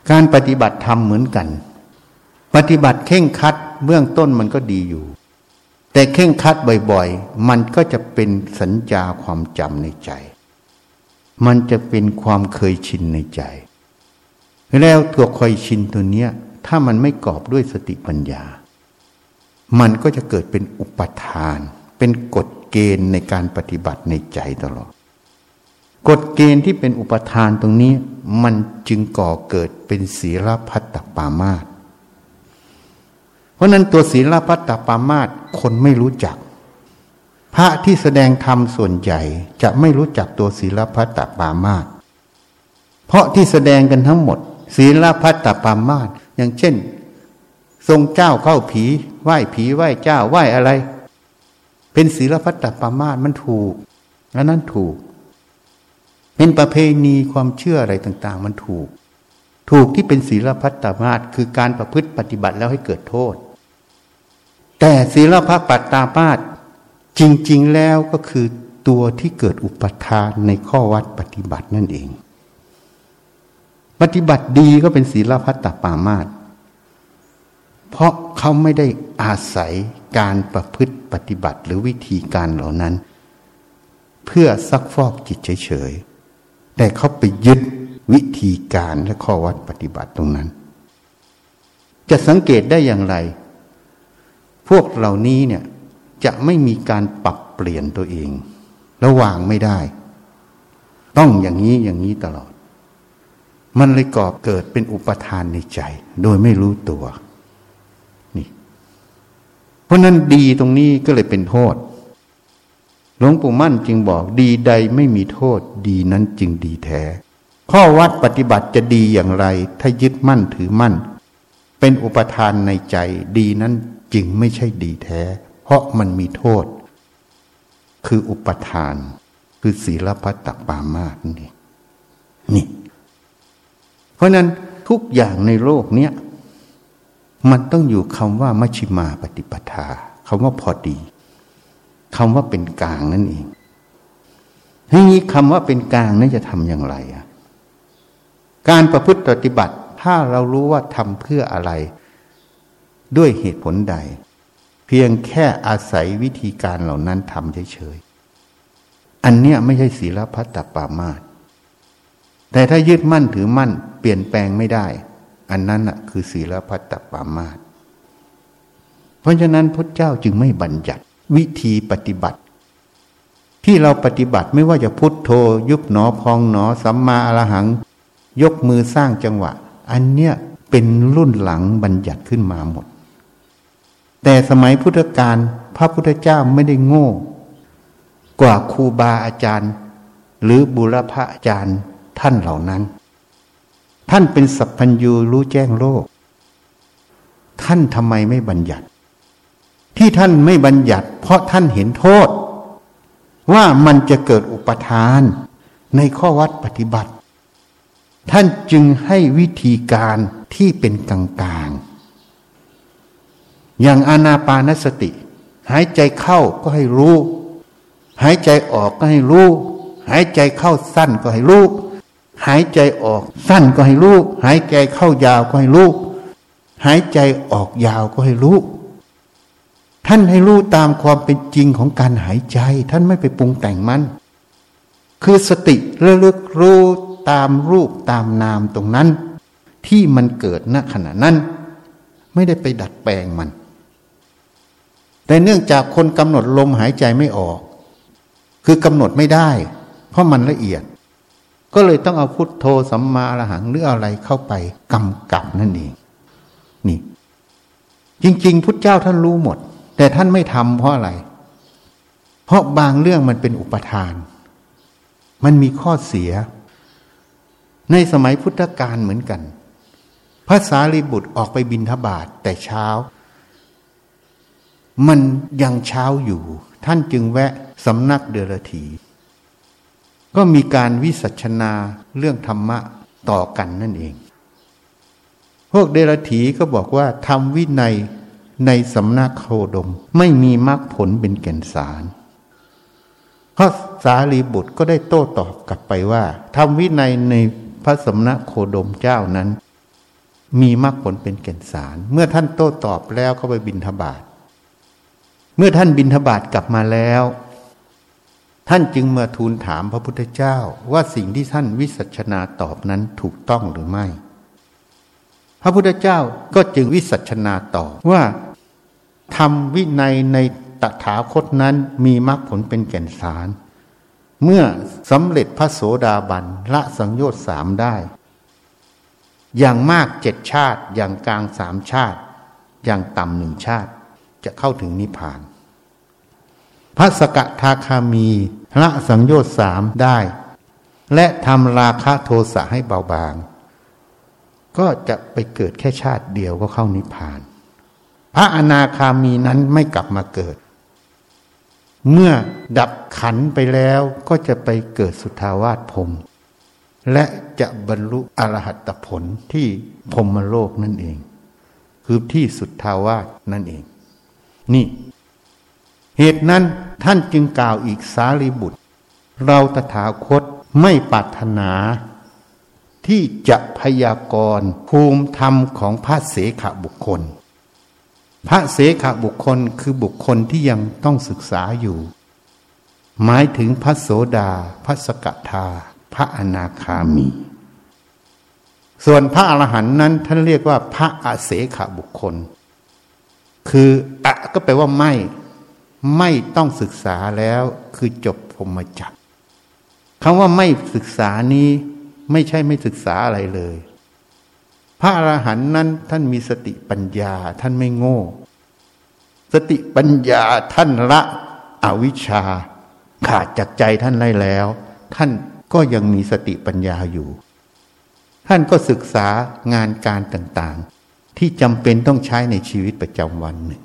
การปฏิบัติธรรมเหมือนกัน ปฏิบัติเข่งคัดเบื้องต้นมันก็ดีอยู่ แต่เข่งคัดบ่อยๆ มันก็จะเป็นสัญญาความจำในใจ มันจะเป็นความเคยชินในใจ แล้วตัวเคยชินตัวเนี้ย ถ้ามันไม่กอบด้วยสติปัญญา มันก็จะเกิดเป็นอุปทาน เป็นกฎเกณฑ์ในการปฏิบัติในใจตลอด กฎเกณฑ์ที่เป็นอุปทานตรงนี้ มันจึงก่อเกิดเป็นศีลพัตตปามาตเพราะนั้นตัวศีลพัตตปามาตคนไม่รู้จัก พระที่แสดงธรรมส่วนใหญ่จะไม่รู้จักตัวศีลพัตตปามาตเพราะที่แสดงกันทั้งหมด ศีลพัตตปามาตอย่างเช่น ทรงเจ้าเข้าผีไหว้ผีไหว้เจ้าไหว้อะไร เป็นศีลพัตตปามาตมันถูกอันนั้นถูก เป็นประเพณีความเชื่ออะไรต่าง ๆ มันถูก ถูกที่เป็นศีลพัตตมาตคือการประพฤติปฏิบัติแล้วให้เกิดโทษ แต่ศีลพัตตามาตจริง ๆ แล้วก็คือตัวที่เกิดอุปทานในข้อวัดปฏิบัตินั่นเอง ปฏิบัติดีก็เป็นศีลพัตตปามาต เพราะเขาไม่ได้อาศัยการประพฤติปฏิบัติหรือวิธีการเหล่านั้น เพื่อซักฟอกจิตเฉยๆ แต่เขาไปยึดวิธีการและข้อวัดปฏิบัติตรงนั้น จะสังเกตได้อย่างไร พวกเหล่านี้เนี่ยจะไม่มีการปรับเปลี่ยนตัวเอง ระวางไม่ได้ ต้องอย่างนี้อย่างนี้ตลอด มันเลยก่อเกิดเป็นอุปทานในใจ โดยไม่รู้ตัว เพราะนั้นดีตรงนี้ก็เลยเป็นโทษ หลวงปู่มั่นจึงบอกดีใดไม่มีโทษ ดีนั้นจึงดีแท้ ข้อวัดปฏิบัติจะดีอย่างไร ถ้ายึดมั่นถือมั่น เป็นอุปทานในใจดีนั้นจึงไม่ใช่ดีแท้ เพราะมันมีโทษ คืออุปทาน คือศีลพัตตปามาสนี่นี่ เพราะนั้นทุกอย่างในโลกเนี้ย มันต้องอยู่คำว่ามัชิมาปฏิปทาคำว่าพอดีคำว่าเป็นกลางนั่นเองให้นี้คำว่าเป็นกลางนั้นจะทำอย่างไรอะการประพฤติปฏิบัติ ถ้าเรารู้ว่าทำเพื่ออะไร ด้วยเหตุผลใด เพียงแค่อาศัยวิธีการเหล่านั้นทำเฉยๆอันเนี้ยไม่ใช่ศีลพัตตปามาตแต่ถ้ายึดมั่นถือมั่น เปลี่ยนแปลงไม่ได้ อันนั้นอะคือศีลพัตตปามาตเพราะฉะนั้นพระเจ้าจึงไม่บัญญัติ วิธีปฏิบัติ ที่เราปฏิบัติไม่ว่าจะพุทโธ ยุบหนอพองหนอสัมมาอรหัง ยกมือสร้างจังหวะ อันเนี้ยเป็นรุ่นหลังบัญญัติขึ้นมาหมด แต่สมัยพุทธกาลพระพุทธเจ้าไม่ได้โง่ กว่าครูบาอาจารย์ หรือบุรพอาจารย์ท่านเหล่านั้น ท่านเป็นสัพพัญญูรู้แจ้งโลก ท่านทำไมไม่บัญญัติ ที่ท่านไม่บัญญัติ เพราะท่านเห็นโทษ ว่ามันจะเกิดอุปทานในข้อวัดปฏิบัติ ท่านจึงให้วิธีการที่เป็นกลางๆ อย่างอานาปานสติ หายใจเข้าก็ให้รู้ หายใจออกก็ให้รู้ หายใจเข้าสั้นก็ให้รู้ หายใจออกสั้นก็ให้รู้หายใจเข้ายาวก็ให้รู้หายใจออกยาวก็ให้รู้ท่านให้รู้ตามความเป็นจริงของการหายใจ ท่านไม่ไปปรุงแต่งมัน คือสติระลึกรู้ตามรูปตามนามตรงนั้น ที่มันเกิดณขณะนั้น ไม่ได้ไปดัดแปลงมัน แต่เนื่องจากคนกำหนดลมหายใจไม่ออก คือกำหนดไม่ได้ เพราะมันละเอียด ก็เลยต้องเอาพุทโธสัมมาอรหังหรืออะไรเข้าไปกำกับนั่นเองนี่ จริง ๆ พุทธเจ้าท่านรู้หมด แต่ท่านไม่ทำเพราะอะไร เพราะบางเรื่องมันเป็นอุปทาน มันมีข้อเสีย ในสมัยพุทธกาลเหมือนกันพระสารีบุตรออกไปบินทบาทแต่เช้า มันยังเช้าอยู่ ท่านจึงแวะสำนักเดรธี ก็มีการวิสัชนาเรื่องธรรมะต่อกันนั่นเอง พวกเดรธีก็บอกว่าทำวินัยในสำนักโคดมไม่มีมรรคผลเป็นแก่นสารพระสารีบุตรก็ได้โต้ตอบกลับไปว่าทำวินัยในพระสมณะโคดมเจ้านั้น มีมรรคผลเป็นแก่นสาร เมื่อท่านโต้ตอบแล้วก็ไปบินทบาทเมื่อท่านบินทบาทกลับมาแล้ว ท่านจึงมาทูลถามพระพุทธเจ้าว่าสิ่งที่ท่านวิสัชนาตอบนั้นถูกต้องหรือไม่ พระพุทธเจ้าก็จึงวิสัชนาตอบว่าทำวินัยในตถาคตนั้นมีมรรคผลเป็นแก่นสาร เมื่อสำเร็จพระโสดาบันละสังโยชน์สามได้ อย่างมากเจ็ดชาติ อย่างกลางสามชาติ อย่างต่ำหนึ่งชาติ จะเข้าถึงนิพพาน พระสกทาคามีละสังโยชน์สามได้ และทำราคะโทสะให้เบาบาง ก็จะไปเกิดแค่ชาติเดียวก็เข้านิพพาน พระอนาคามีนั้นไม่กลับมาเกิด เมื่อดับขันไปแล้วก็จะไปเกิดสุทาวาสพรมและจะบรรลุอรหัตผลที่พรมโลกนั่นเอง คือที่สุทาวาสนั่นเอง นี่ เหตุนั้น ท่านจึงกล่าวอีกสารีบุตร เราตถาคตไม่ปรารถนา ที่จะพยากรณ์ภูมิธรรมของพระเสขบุคคล พระเสขบุคคลคือบุคคลที่ยังต้องศึกษาอยู่ หมายถึงพระโสดา พระสกทา พระอนาคามี ส่วนพระอรหันต์นั้นท่านเรียกว่าพระอาเสขบุคคล คืออะก็แปลว่าไม่ ไม่ต้องศึกษาแล้วคือจบพรมจักรคำว่าไม่ศึกษานี้ไม่ใช่ไม่ศึกษาอะไรเลย พระอรหันต์นั้นท่านมีสติปัญญาท่านไม่โง่ สติปัญญาท่านละอวิชชา ขาดจากใจท่านได้แล้ว ท่านก็ยังมีสติปัญญาอยู่ ท่านก็ศึกษางานการต่างๆ ที่จำเป็นต้องใช้ในชีวิตประจำวันหนึ่ง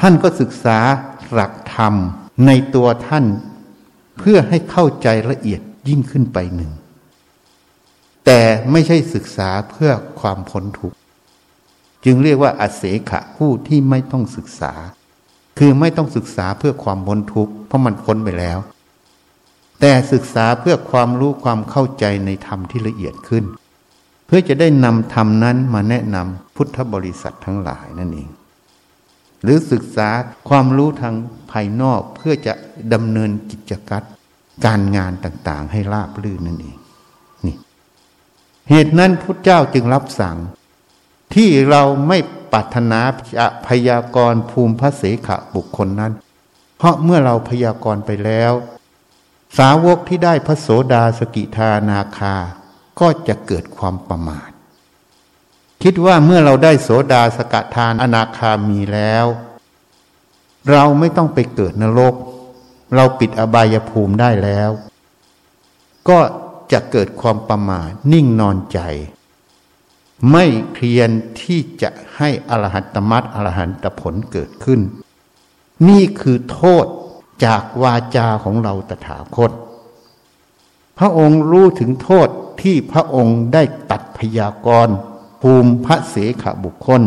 ท่านก็ศึกษาหลักธรรมในตัวท่าน เพื่อให้เข้าใจละเอียดยิ่งขึ้นไปหนึ่ง แต่ไม่ใช่ศึกษาเพื่อความพ้นทุกข์จึงเรียกว่าอาเสขะผู้ที่ไม่ต้องศึกษา คือไม่ต้องศึกษาเพื่อความพ้นทุกข์เพราะมันพ้นไปแล้ว แต่ศึกษาเพื่อความรู้ความเข้าใจในธรรมที่ละเอียดขึ้น เพื่อจะได้นำธรรมนั้นมาแนะนำพุทธบริษัททั้งหลายนั่นเอง หรือศึกษาความรู้ทางภายนอกเพื่อจะดำเนินกิจกรรมการงานต่างๆ ให้ราบรื่นนั่นเองนี่เหตุนั้นพุทธเจ้าจึงรับสั่ง ที่เราไม่ปรารถนาจะพยากรณ์ภูมิพระเสขบุคคลนั้น เพราะเมื่อเราพยากรณ์ไปแล้ว สาวกที่ได้พระโสดาสกิทานาคา ก็จะเกิดความประมาท คิดว่าเมื่อเราได้โสดาสกทานอนาคามีแล้ว เราไม่ต้องไปเกิดนรก เราปิดอบายภูมิได้แล้ว ก็จะเกิดความประมาทนิ่งนอนใจ ไม่เพียรที่จะให้อรหัตมัตอรหันตผลเกิดขึ้น นี่คือโทษจากวาจาของเราตถาคต พระองค์รู้ถึงโทษที่พระองค์ได้ตัดพยากรณ์ ภูมิพระเสขบุคคล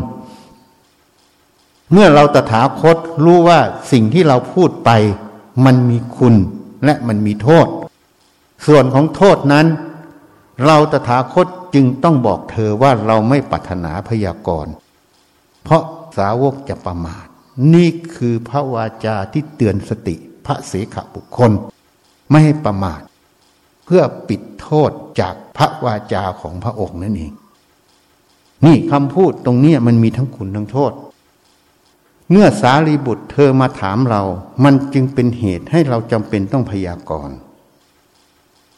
เมื่อเราตถาคตรู้ว่าสิ่งที่เราพูดไป มันมีคุณและมันมีโทษ ส่วนของโทษนั้น เราตถาคตจึงต้องบอกเธอว่าเราไม่ปรารถนาพยากรณ์เพราะสาวกจะประมาท นี่คือพระวาจาที่เตือนสติพระเสขบุคคล ไม่ให้ประมาท เพื่อปิดโทษจากพระวาจาของพระองค์นั่นเอง นี่คำพูดตรงนี้มันมีทั้งคุณทั้งโทษ เมื่อสารีบุตรเธอมาถามเรา มันจึงเป็นเหตุให้เราจำเป็นต้องพยากรณ์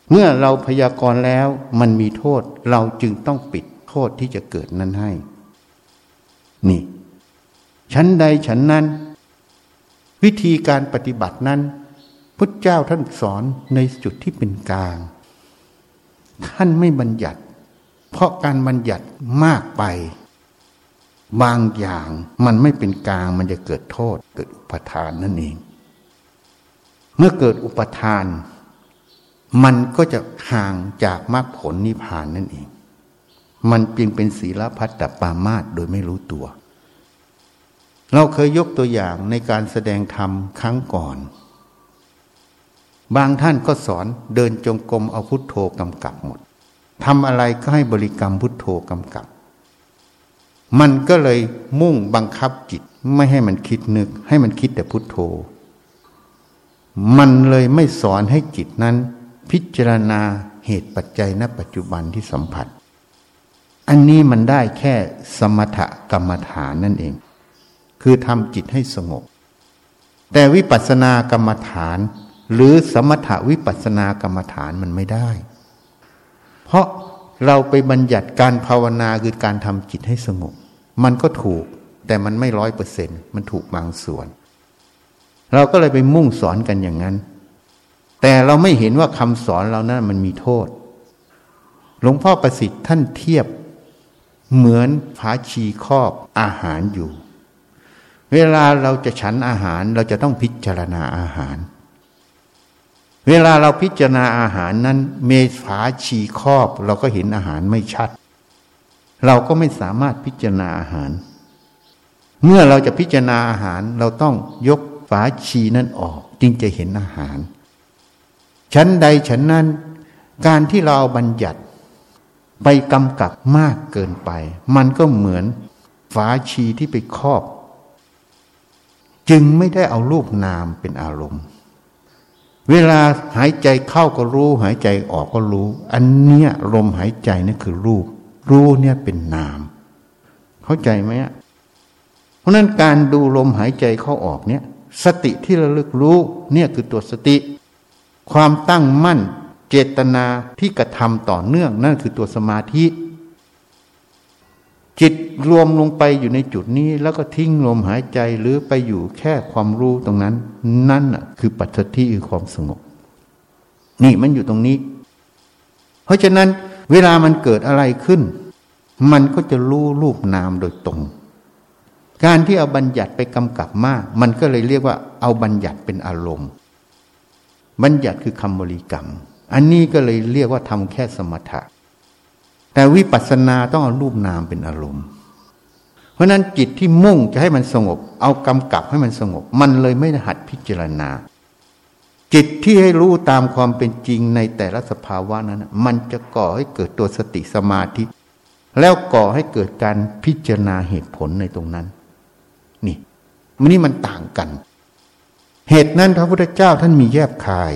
เมื่อเราพยากรณ์แล้วมันมีโทษเราจึงต้องปิดโทษที่จะเกิดนั้นให้ นี่ ชั้นใดฉันนั้น วิธีการปฏิบัตินั้นพุทธเจ้าท่านสอนในจุดที่เป็นกลาง ท่านไม่บัญญัติ เพราะการบัญญัติมากไป บางอย่างมันไม่เป็นกลางมันจะเกิดโทษ เกิดอุปทานนั่นเอง เมื่อเกิดอุปทาน มันก็จะห่างจากมรรคผลนิพพานนั่นเอง มันเพียงเป็นศีลพัตตปามาตโดยไม่รู้ตัว เราเคยยกตัวอย่างในการแสดงธรรมครั้งก่อนบางท่านก็สอนเดินจงกรมเอาพุทโธกำกับหมด ทำอะไรก็ให้บริกรรมพุทโธกำกับ มันก็เลยมุ่งบังคับจิตไม่ให้มันคิดนึก ให้มันคิดแต่พุทโธ มันเลยไม่สอนให้จิตนั้น พิจารณาเหตุปัจจัยณปัจจุบันที่สัมผัส อันนี้มันได้แค่สมถกรรมฐานนั่นเอง คือทำจิตให้สงบ แต่วิปัสสนากรรมฐาน หรือสมถวิปัสสนากรรมฐานมันไม่ได้ เพราะเราไปบัญญัติการภาวนาคือการทำจิตให้สงบ มันก็ถูกแต่มันไม่ร้อยเปอร์เซ็นมันถูกบางส่วน เราก็เลยไปมุ่งสอนกันอย่างนั้น แต่เราไม่เห็นว่าคำสอนเรานั้นมันมีโทษ หลวงพ่อประสิทธิ์ท่านเทียบเหมือนผาชีครอบอาหารอยู่ เวลาเราจะฉันอาหารเราจะต้องพิจารณาอาหาร เวลาเราพิจารณาอาหารนั้น เมฝาชีครอบ เราก็เห็นอาหารไม่ชัด เราก็ไม่สามารถพิจารณาอาหาร เมื่อเราจะพิจารณาอาหารเราต้องยกฝาชีนั้นออกจึงจะเห็นอาหาร ชั้นใดฉันนั้น การที่เราบัญญัติไปกำกับมากเกินไป มันก็เหมือนฝาชีที่ไปครอบ จึงไม่ได้เอารูปนามเป็นอารมณ์ เวลาหายใจเข้าก็รู้ หายใจออกก็รู้ อันเนี้ยลมหายใจนี่คือรูป รู้เนี่ยเป็นนาม เข้าใจไหมเพราะนั้นการดูลมหายใจเข้าออกเนี่ย สติที่ระลึกรู้เนี่ยคือตัวสติ ความตั้งมั่น เจตนาที่กระทำต่อเนื่องนั่นคือตัวสมาธิ จิตรวมลงไปอยู่ในจุดนี้ แล้วก็ทิ้งลมหายใจหรือไปอยู่แค่ความรู้ตรงนั้น นั่นคือปัจจที่คือความสงบ นี่มันอยู่ตรงนี้ เพราะฉะนั้น เวลามันเกิดอะไรขึ้น มันก็จะรู้รูปนามโดยตรง การที่เอาบัญญัติไปกำกับมาก มันก็เลยเรียกว่าเอาบัญญัติเป็นอารมณ์ บัญญัติคือคำบริกรรม อันนี้ก็เลยเรียกว่าทำแค่สมถะ แต่วิปัสสนาต้องเอารูปนามเป็นอารมณ์ เพราะนั้นจิตที่มุ่งจะให้มันสงบ เอากำกับให้มันสงบ มันเลยไม่หัดพิจารณา จิตที่ให้รู้ตามความเป็นจริงในแต่ละสภาวะนั้น มันจะก่อให้เกิดตัวสติสมาธิ แล้วก่อให้เกิดการพิจารณาเหตุผลในตรงนั้น นี่มันนี่มันต่างกัน เหตุนั้นพระพุทธเจ้าท่านมีแยบคาย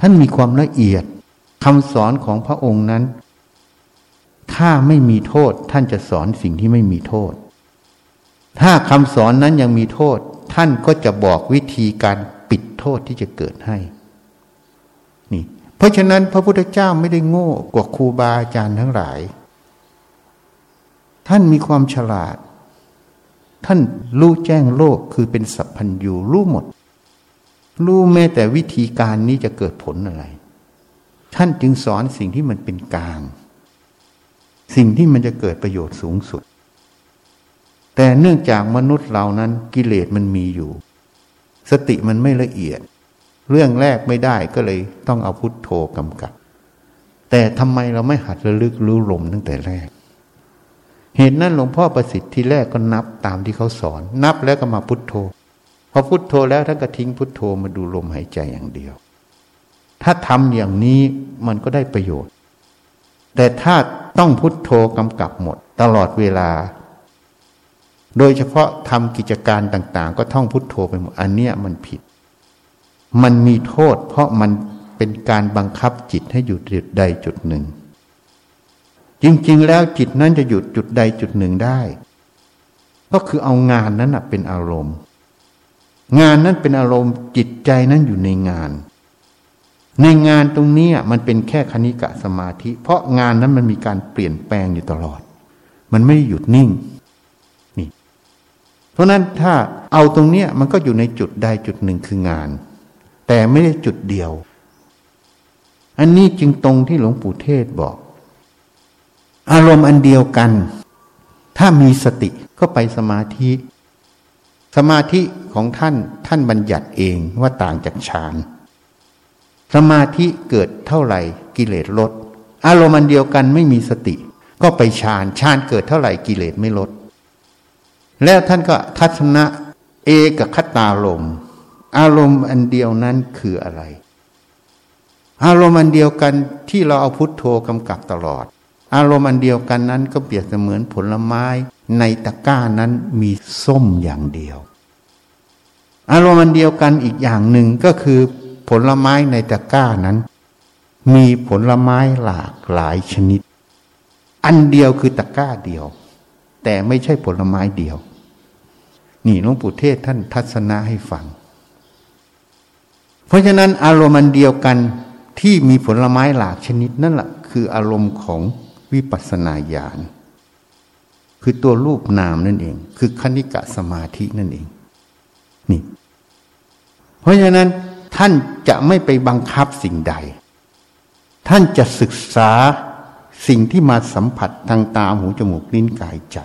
ท่านมีความละเอียดคำสอนของพระองค์นั้น ถ้าไม่มีโทษ ท่านจะสอนสิ่งที่ไม่มีโทษ ถ้าคำสอนนั้นยังมีโทษ ท่านก็จะบอกวิธีการปิดโทษที่จะเกิดให้ นี่ เพราะฉะนั้นพระพุทธเจ้าไม่ได้โง่กว่าครูบาอาจารย์ทั้งหลาย ท่านมีความฉลาด ท่านรู้แจ้งโลกคือเป็นสัพพัญญูรู้หมด รู้แม้แต่วิธีการนี้จะเกิดผลอะไร ท่านจึงสอนสิ่งที่มันเป็นกลาง สิ่งที่มันจะเกิดประโยชน์สูงสุด แต่เนื่องจากมนุษย์เรานั้นกิเลสมันมีอยู่ สติมันไม่ละเอียด เรื่องแรกไม่ได้ก็เลยต้องเอาพุทโธกำกับ แต่ทำไมเราไม่หัดระลึกรู้ลมตั้งแต่แรก เหตุนั้นหลวงพ่อประสิทธิ์ที่แรกก็นับตามที่เขาสอน นับแล้วก็มาพุทโธพอพุทโธแล้วท่านก็ทิ้งพุทโธมาดูลมหายใจอย่างเดียว ถ้าทำอย่างนี้มันก็ได้ประโยชน์ แต่ถ้าต้องพุทโธกำกับหมดตลอดเวลา โดยเฉพาะทำกิจการต่าง ๆ ก็ท่องพุทโธไปหมด อันเนี้ยมันผิด มันมีโทษ เพราะมันเป็นการบังคับจิตให้หยุดจุดใดจุดหนึ่ง จริงๆ แล้วจิตนั้นจะหยุดจุดใดจุดหนึ่งได้ ก็คือเอางานนั้นเป็นอารมณ์ งานนั้นเป็นอารมณ์จิตใจนั้นอยู่ในงาน ในงานตรงนี้มันเป็นแค่คณิกะสมาธิ เพราะงานนั้นมันมีการเปลี่ยนแปลงอยู่ตลอด มันไม่หยุดนิ่งนี่ เพราะนั้นถ้าเอาตรงนี้มันก็อยู่ในจุดใดจุดหนึ่งคืองาน แต่ไม่ได้จุดเดียว อันนี้จึงตรงที่หลวงปู่เทศบอก อารมณ์อันเดียวกัน ถ้ามีสติก็ไปสมาธิ สมาธิของท่านท่านบัญญัติเองว่าต่างจากฌาน สมาธิเกิดเท่าไหร่กิเลสลด อารมณ์เดียวกันไม่มีสติ ก็ไปฌานฌานเกิดเท่าไหร่กิเลสไม่ลด แล้วท่านก็ทัศนะเอกคตาลมอารมณ์อันเดียวนั้นคืออะไร อารมณ์อันเดียวกันที่เราเอาพุทโธกำกับตลอด อารมณ์อันเดียวกันนั้นก็เปรียบเสมือนผลไม้ ในตะกร้านั้นมีส้มอย่างเดียว อารมณ์อันเดียวกันอีกอย่างหนึ่งก็คือ ผลไม้ในตะกร้านั้น มีผลไม้หลากหลายชนิด อันเดียวคือตะกร้าเดียว แต่ไม่ใช่ผลไม้เดียว นี่หลวงปู่เทศท่านทัศนะให้ฟัง เพราะฉะนั้นอารมณ์อันเดียวกันที่มีผลไม้หลากชนิดนั่นแหละคืออารมณ์ของวิปัสสนาญาณคือตัวรูปนามนั่นเอง คือคณิกะสมาธินั่นเอง นี่ เพราะฉะนั้น ท่านจะไม่ไปบังคับสิ่งใด ท่านจะศึกษาสิ่งที่มาสัมผัสทางตาหูจมูกลิ้นกายใจ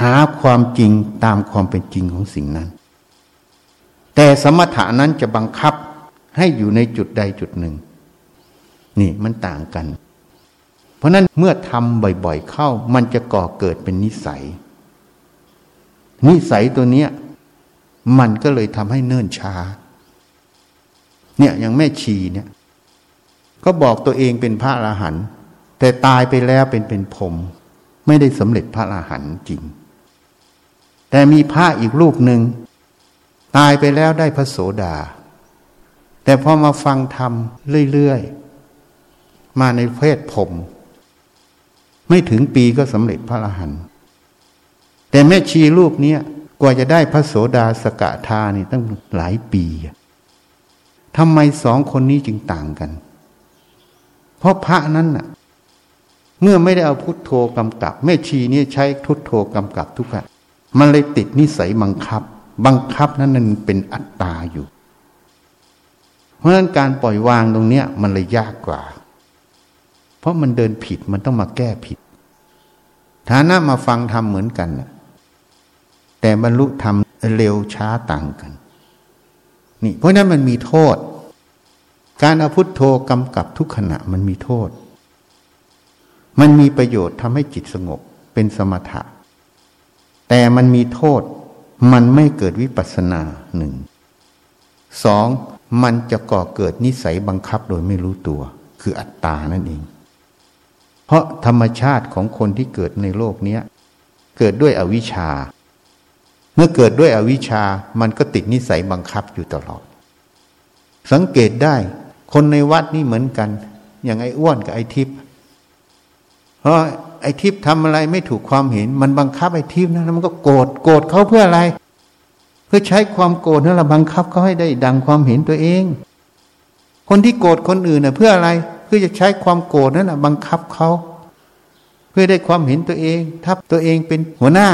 หาความจริงตามความเป็นจริงของสิ่งนั้น แต่สมถะนั้นจะบังคับให้อยู่ในจุดใดจุดหนึ่ง นี่มันต่างกัน เพราะนั้นเมื่อทำบ่อยๆเข้า มันจะก่อเกิดเป็นนิสัย นิสัยตัวเนี้ยมันก็เลยทำให้เนิ่นช้า เนี่ยอย่างแม่ชีเนี่ยก็บอกตัวเองเป็นพระอรหันต์แต่ตายไปแล้วเป็นเป็นพรมไม่ได้สำเร็จพระอรหันต์จริง แต่มีพระอีกรูปหนึ่งตายไปแล้วได้พระโสดา แต่พอมาฟังธรรมเรื่อยๆ มาในเพศผม ไม่ถึงปีก็สำเร็จพระอรหันต์แต่แม่ชีรูปนี้กว่าจะได้พระโสดาสกทานี่ตั้งหลายปี ทำไมสองคนนี้จึงต่างกัน เพราะพระนั้นน่ะ เมื่อไม่ได้เอาพุทโธกำกับแม่ชีเนี่ยใช้พุทโธกำกับทุกข์มันเลยติดนิสัยบังคับ บังคับนั้นมันเป็นอัตตาอยู่ เพราะฉะนั้นการปล่อยวางตรงเนี้ย มันเลยยากกว่า เพราะมันเดินผิดมันต้องมาแก้ผิด ฐานะมาฟังทำเหมือนกันแต่บรรลุธรรมเร็วช้าต่างกัน นี่เพราะนั้นมันมีโทษ การเอาพุทโธกำกับทุกขณะมันมีโทษ มันมีประโยชน์ทำให้จิตสงบเป็นสมถะ แต่มันมีโทษ มันไม่เกิดวิปัสสนาหนึ่งสองมันจะก่อเกิดนิสัยบังคับโดยไม่รู้ตัว คืออัตตานั่นเอง เพราะธรรมชาติของคนที่เกิดในโลกนี้เกิดด้วยอวิชชา เมื่อเกิดด้วยอวิชชามันก็ติดนิสัยบังคับอยู่ตลอด สังเกตได้ คนในวัดนี่เหมือนกัน อย่างไอ้อ้วนกับไอ้ทิพย์เพราะไอ้ทิพย์ทำอะไรไม่ถูกความเห็น มันบังคับไอ้ทิพย์นะมันก็โกรธโกรธเขาเพื่ออะไร เพื่อใช้ความโกรธนั่นแหละบังคับเขาให้ได้ดังความเห็นตัวเอง คนที่โกรธคนอื่นเน่ะเพื่ออะไรเพื่อจะใช้ความโกรธนั่นแหะบังคับเขาเพื่อได้ความเห็นตัวเอง ถ้าตัวเองเป็นหัวหน้า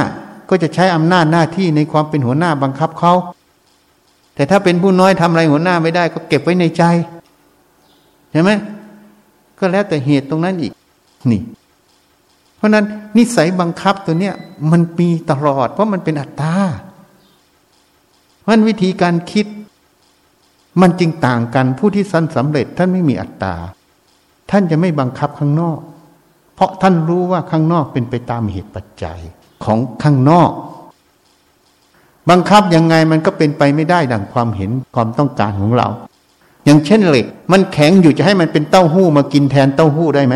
ก็จะใช้อำนาจหน้าที่ในความเป็นหัวหน้าบังคับเขาแต่ถ้าเป็นผู้น้อยทำอะไรหัวหน้าไม่ได้ ก็เก็บไว้ในใจเห็นไหมก็แล้วแต่เหตุตรงนั้นอีก นี่ เพราะนั้นนิสัยบังคับตัวเนี้ยมันมีตลอด เพราะมันเป็นอัตตาเพราะวิธีการคิด มันจึงต่างกันผู้ที่สั้นสำเร็จ ท่านไม่มีอัตตา ท่านจะไม่บังคับข้างนอก เพราะท่านรู้ว่าข้างนอกเป็นไปตามเหตุปัจจัย ของข้างนอก บังคับยังไงมันก็เป็นไปไม่ได้ดังความเห็นความต้องการของเรา อย่างเช่นเหล็ก มันแข็งอยู่จะให้มันเป็นเต้าหู้มากินแทนเต้าหู้ได้ไหม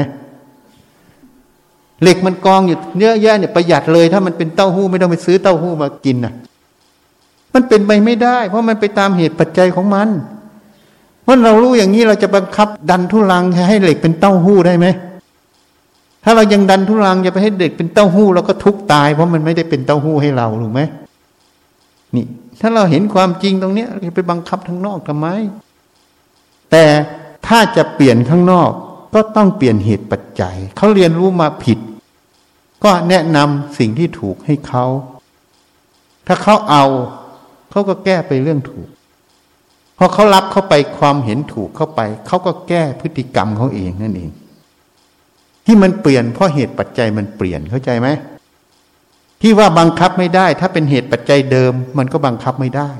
เหล็กมันกองอยู่เนื้อแย่เนี่ยประหยัดเลย ถ้ามันเป็นเต้าหู้ไม่ต้องไปซื้อเต้าหู้มากินนะมันเป็นไปไม่ได้ เพราะมันไปตามเหตุปัจจัยของมันเมื่อเรารู้อย่างนี้เราจะบังคับดันทุลังให้เหล็กเป็นเต้าหู้ได้ไหม ถ้าเรายังดันทุลังจะไปให้เด็กเป็นเต้าหู้เราก็ทุกตาย เพราะมันไม่ได้เป็นเต้าหู้ให้เราถูกไหมนี่ ถ้าเราเห็นความจริงตรงเนี้ยเราไปบังคับทางนอกทำไม แต่ถ้าจะเปลี่ยนข้างนอก ก็ต้องเปลี่ยนเหตุปัจจัยเขาเรียนรู้มาผิด ก็แนะนำสิ่งที่ถูกให้เขาถ้าเขาเอาเขาก็แก้ไปเรื่องถูกพอเขารับเข้าไปความเห็นถูกเข้าไป เขาก็แก้พฤติกรรมเขาเองนั่นเอง ที่มันเปลี่ยนเพราะเหตุปัจจัยมันเปลี่ยนเข้าใจไหมที่ว่าบังคับไม่ได้ ถ้าเป็นเหตุปัจจัยเดิม มันก็บังคับไม่ได้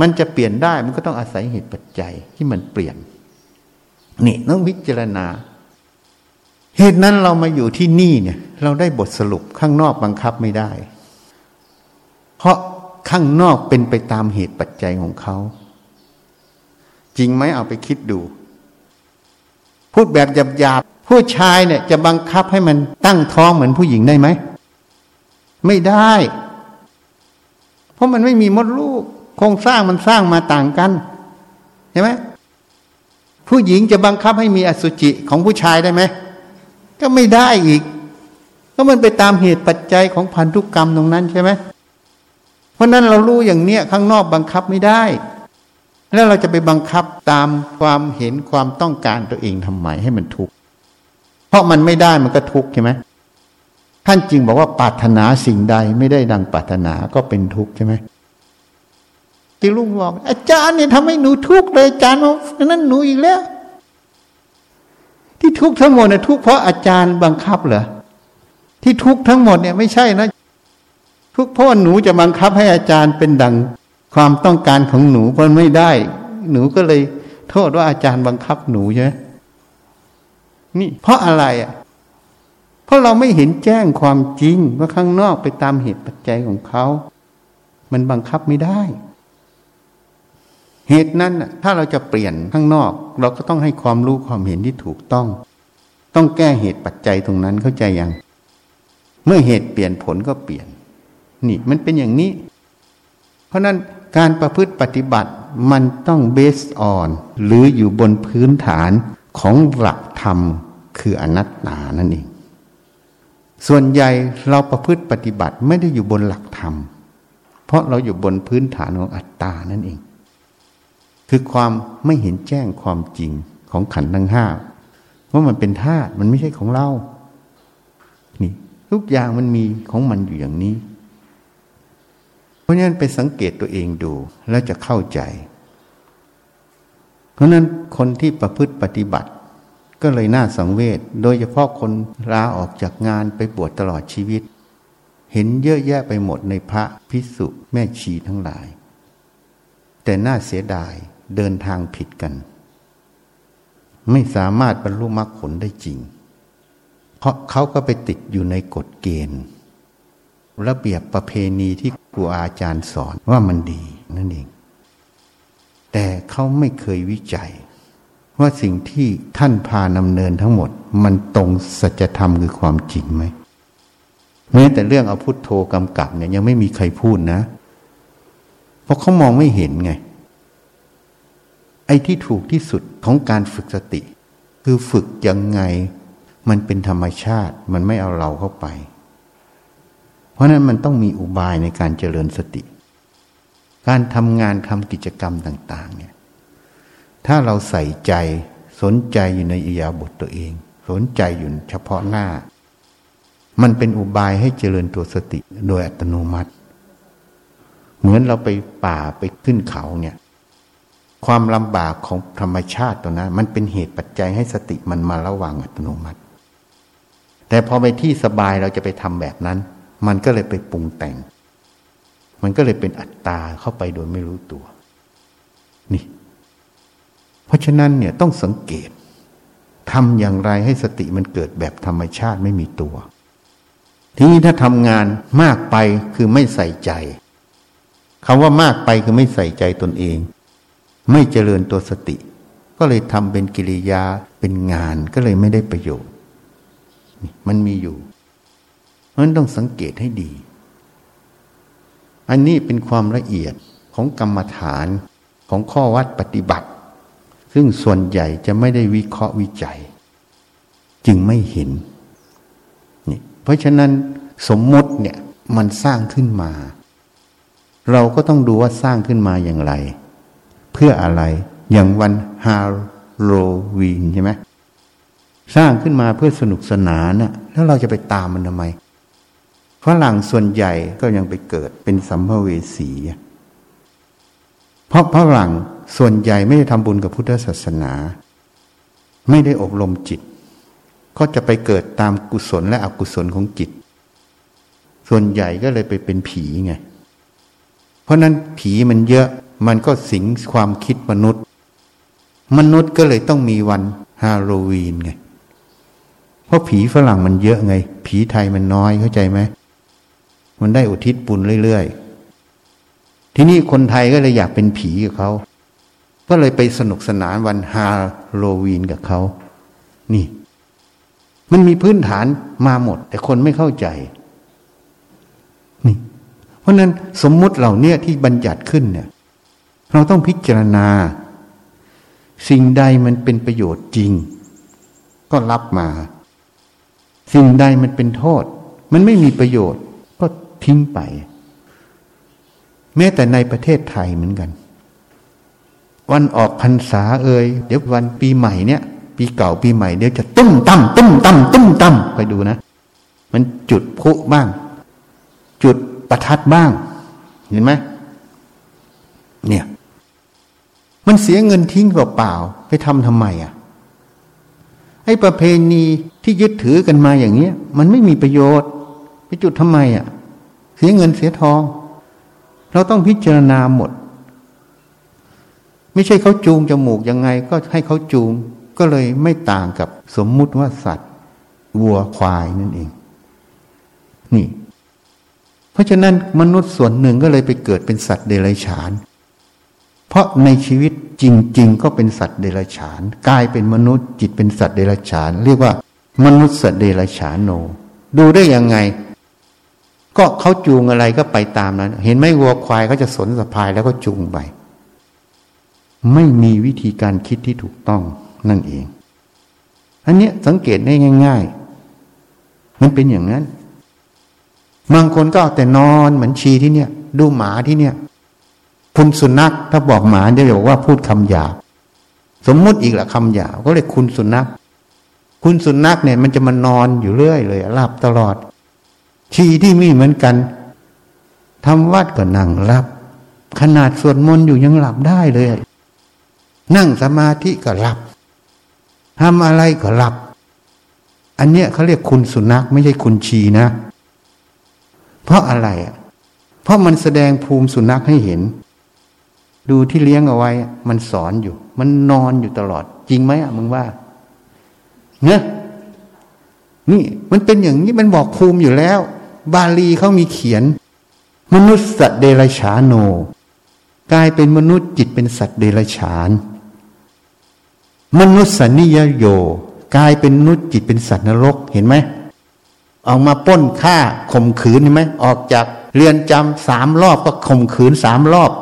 มันจะเปลี่ยนได้มันก็ต้องอาศัยเหตุปัจจัยที่มันเปลี่ยน นี่ต้องวิจารณา เหตุนั้นเรามาอยู่ที่นี่เนี่ย เราได้บทสรุปข้างนอกบังคับไม่ได้ เพราะข้างนอกเป็นไปตามเหตุปัจจัยของเขา จริงไหมเอาไปคิดดู พูดแบบหยาบๆผู้ชายเนี่ยจะบังคับให้มันตั้งท้องเหมือนผู้หญิงได้ไหม ไม่ได้ เพราะมันไม่มีมดลูกโครงสร้างมันสร้างมาต่างกันใช่ไหมผู้หญิงจะบังคับให้มีอสุจิของผู้ชายได้ไหมก็ไม่ได้อีกเพราะมันไปตามเหตุปัจจัยของพันธุกรรมตรงนั้นใช่ไหมเพราะนั้นเรารู้อย่างเนี้ยข้างนอกบังคับไม่ได้ แล้วเราจะไปบังคับตามความเห็นความต้องการตัวเองทำไมให้มันทุกข์เพราะมันไม่ได้มันก็ทุกข์ใช่ไหมท่านจึงบอกว่าปรารถนาสิ่งใดไม่ได้ดังปรารถนาก็เป็นทุกข์ใช่ไหมที่ลุงบอกอาจารย์เนี่ยทำให้หนูทุกข์เลยอาจารย์บอกนั้นหนูอีกแล้ว ที่ทุกข์ทั้งหมดเนี่ยทุกข์เพราะอาจารย์บังคับเหรอที่ทุกข์ทั้งหมดเนี่ยไม่ใช่นะ ทุกข์เพราะหนูจะบังคับให้อาจารย์เป็นดัง ความต้องการของหนูเพราะไม่ได้ หนูก็เลยโทษว่าอาจารย์บังคับหนูใช่ไหมนี่ เพราะอะไรอะ เพราะเราไม่เห็นแจ้งความจริงว่าข้างนอกไปตามเหตุปัจจัยของเขา มันบังคับไม่ได้ เหตุนั้นถ้าเราจะเปลี่ยนข้างนอก เราก็ต้องให้ความรู้ความเห็นที่ถูกต้อง ต้องแก้เหตุปัจจัยตรงนั้นเข้าใจยังเมื่อเหตุเปลี่ยนผลก็เปลี่ยน นี่มันเป็นอย่างนี้ เพราะนั้น การประพฤติปฏิบัติมันต้องเบสออนหรืออยู่บนพื้นฐานของหลักธรรมคืออนัตตานั่นเอง ส่วนใหญ่เราประพฤติปฏิบัติไม่ได้อยู่บนหลักธรรม เพราะเราอยู่บนพื้นฐานของอัตตานั่นเอง คือความไม่เห็นแจ้งความจริงของขันธ์ทั้งห้าว่ามันเป็นธาตุมันไม่ใช่ของเรา นี่ ทุกอย่างมันมีของมันอยู่อย่างนี้ เพราะฉะนั้นไปสังเกตตัวเองดูแล้วจะเข้าใจ เพราะนั้นคนที่ประพฤติปฏิบัติ ก็เลยน่าสังเวชโดยเฉพาะคนลาออกจากงานไปบวชตลอดชีวิต เห็นเยอะแยะไปหมดในพระพิสุแม่ชีทั้งหลาย แต่น่าเสียดายเดินทางผิดกัน ไม่สามารถบรรลุมรรคผลได้จริง เพราะเขาก็ไปติดอยู่ในกฎเกณฑ์ ระเบียบประเพณีที่ ครูอาจารย์สอนว่ามันดีนั่นเอง แต่เขาไม่เคยวิจัย ว่าสิ่งที่ท่านพานำเนินทั้งหมด มันตรงสัจธรรมคือความจริงไหมแม้แต่เรื่องเอาพุทโธกำกับเนี่ยยังไม่มีใครพูดนะ เพราะเขามองไม่เห็นไง ไอ้ที่ถูกที่สุดของการฝึกสติ คือฝึกยังไง มันเป็นธรรมชาติ มันไม่เอาเราเข้าไป เพราะนั้นมันต้องมีอุบายในการเจริญสติ การทำงานทำกิจกรรมต่าง ๆ เนี่ย ถ้าเราใส่ใจสนใจอยู่ในอิยาบทตัวเอง สนใจอยู่เฉพาะหน้า มันเป็นอุบายให้เจริญตัวสติโดยอัตโนมัติ เหมือนเราไปป่าไปขึ้นเขาเนี่ย ความลำบากของธรรมชาติตัวนั้น มันเป็นเหตุปัจจัยให้สติมันมาระวังอัตโนมัติ แต่พอไปที่สบายเราจะไปทำแบบนั้น มันก็เลยไปปรุงแต่ง มันก็เลยเป็นอัตตาเข้าไปโดยไม่รู้ตัว นี่ เพราะฉะนั้นเนี่ยต้องสังเกตทำอย่างไรให้สติมันเกิดแบบธรรมชาติไม่มีตัว ทีนี้ถ้าทำงานมากไปคือไม่ใส่ใจคำว่ามากไปคือไม่ใส่ใจตนเอง ไม่เจริญตัวสติ ก็เลยทำเป็นกิริยาเป็นงานก็เลยไม่ได้ประโยชน์ มันมีอยู่ เพราะนั้นต้องสังเกตให้ดี อันนี้เป็นความละเอียดของกรรมฐานของข้อวัดปฏิบัติ ซึ่งส่วนใหญ่จะไม่ได้วิเคราะห์วิจัย จึงไม่เห็นนี่เพราะฉะนั้นสมมติเนี่ยมันสร้างขึ้นมา เราก็ต้องดูว่าสร้างขึ้นมาอย่างไร เพื่ออะไรอย่างวันฮาโลวีนใช่ไหมสร้างขึ้นมาเพื่อสนุกสนานน่ะแล้วเราจะไปตามมันทำไม ฝรั่งส่วนใหญ่ก็ยังไปเกิดเป็นสัมภเวสี เพราะฝรั่งส่วนใหญ่ไม่ได้ทำบุญกับพุทธศาสนา ไม่ได้อบรมจิต ก็จะไปเกิดตามกุศลและอกุศลของจิต ส่วนใหญ่ก็เลยไปเป็นผีไง เพราะนั้นผีมันเยอะมันก็สิงความคิดมนุษย์ มนุษย์ก็เลยต้องมีวันฮาโลวีนไง เพราะผีฝรั่งมันเยอะไง ผีไทยมันน้อยเข้าใจไหม มันได้อุทิศบุญเรื่อยๆ ทีนี้คนไทยก็เลยอยากเป็นผีกับเขา ก็เลยไปสนุกสนานวันฮาโลวีนกับเขา นี่ มันมีพื้นฐานมาหมด แต่คนไม่เข้าใจ นี่ เพราะนั้นสมมุติเหล่านี้ที่บัญญัติขึ้นเนี่ย เราต้องพิจารณา สิ่งใดมันเป็นประโยชน์จริง ก็รับมา สิ่งใดมันเป็นโทษ มันไม่มีประโยชน์ ทิ้งไป แม้แต่ในประเทศไทยเหมือนกัน วันออกพรรษาเอ่ยเดี๋ยววันปีใหม่เนี่ย ปีเก่าปีใหม่เดี๋ยวจะตุ้มตั้มตุ้มตั้มตุ้มตั้มไปดูนะ มันจุดพุบ้าง จุดประทัดบ้าง เห็นไหมเนี่ย มันเสียเงินทิ้งเปล่าๆไปทำทำไมอะไอ้ประเพณีที่ยึดถือกันมาอย่างเงี้ย มันไม่มีประโยชน์ ไปจุดทำไมอะ สียเงินเสียทอง เราต้องพิจารณาหมด ไม่ใช่เขาจูงจมูกยังไง ก็ให้เขาจูงก็เลยไม่ต่างกับสมมุติว่าสัตว์ วัวควายนั่นเอง นี่ เพราะฉะนั้นมนุษย์ส่วนหนึ่งก็เลยไปเกิดเป็นสัตว์เดรัจฉาน เพราะในชีวิตจริง ๆ ก็เป็นสัตว์เดรัจฉานกลายเป็นมนุษย์จิตเป็นสัตว์เดรัจฉาน เรียกว่ามนุษย์สัตว์เดรัจฉานโน ดูได้ยังไง ก็เขาจูงอะไรก็ไปตามนั้น เห็นไหมวัวควายเขาจะสนสะพายแล้วก็จูงไป ไม่มีวิธีการคิดที่ถูกต้องนั่นเอง อันเนี้ยสังเกตได้ง่าย ๆ มันเป็นอย่างนั้นบางคนก็เอาแต่นอนเหมือนชีที่เนี่ย ดูหมาที่เนี่ย คุณสุนัขถ้าบอกหมาจะบอกว่าพูดคำหยาบสมมุติอีกละคำหยาบก็เลยคุณสุนัขคุณสุนัขเนี่ยมันจะมานอนอยู่เรื่อยเลยหลับตลอด ชีที่มีเหมือนกันทำวัดก็นั่งหลับ ขนาดสวดมนต์อยู่ยังหลับได้เลย นั่งสมาธิก็หลับทำอะไรก็หลับ อันเนี้ยเขาเรียกคุณสุนัขไม่ใช่คุณชีนะ เพราะอะไรอะ เพราะมันแสดงภูมิสุนัขให้เห็น ดูที่เลี้ยงเอาไว้ มันสอนอยู่ มันนอนอยู่ตลอด จริงไหมอะมึงว่าเนะนี่มันเป็นอย่างนี้มันบอกภูมิอยู่แล้ว บาลีเขามีเขียน มนุษย์สัตว์เดรัจฉานโนกลายเป็นมนุษย์จิตเป็นสัตว์เดรัจฉาน มนุษย์สันนิยโยกลายเป็นมนุษย์จิตเป็นสัตว์นรกเห็นไหมออกมาป้นฆ่าข่มขืนเห็นไหมออกจากเรือนจำสามรอบก็ข่มขืนสามรอบ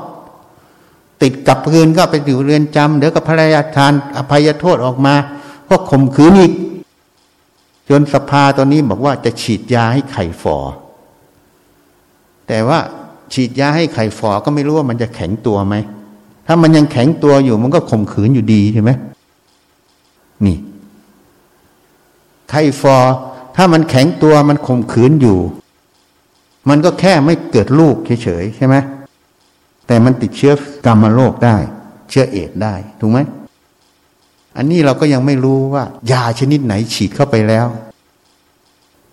ติดกับคืนก็ไปอยู่เรือนจำเดี๋ยวก็พระราชทานอภัยโทษออกมา ก็ข่มขืนอีก จนสภาตอนนี้บอกว่าจะฉีดยาให้ไข่ฟอ แต่ว่าฉีดยาให้ไข่ฟอก็ไม่รู้ว่ามันจะแข็งตัวไหม ถ้ามันยังแข็งตัวอยู่มันก็ข่มขืนอยู่ดีใช่ไหมนี่ ไข่ฟอ ถ้ามันแข็งตัวมันข่มขืนอยู่ มันก็แค่ไม่เกิดลูกเฉยๆใช่ไหมแต่มันติดเชื้อกรรมโรคได้ เชื้อเอดได้ ถูกไหม อันนี้เราก็ยังไม่รู้ว่ายาชนิดไหนฉีดเข้าไปแล้ว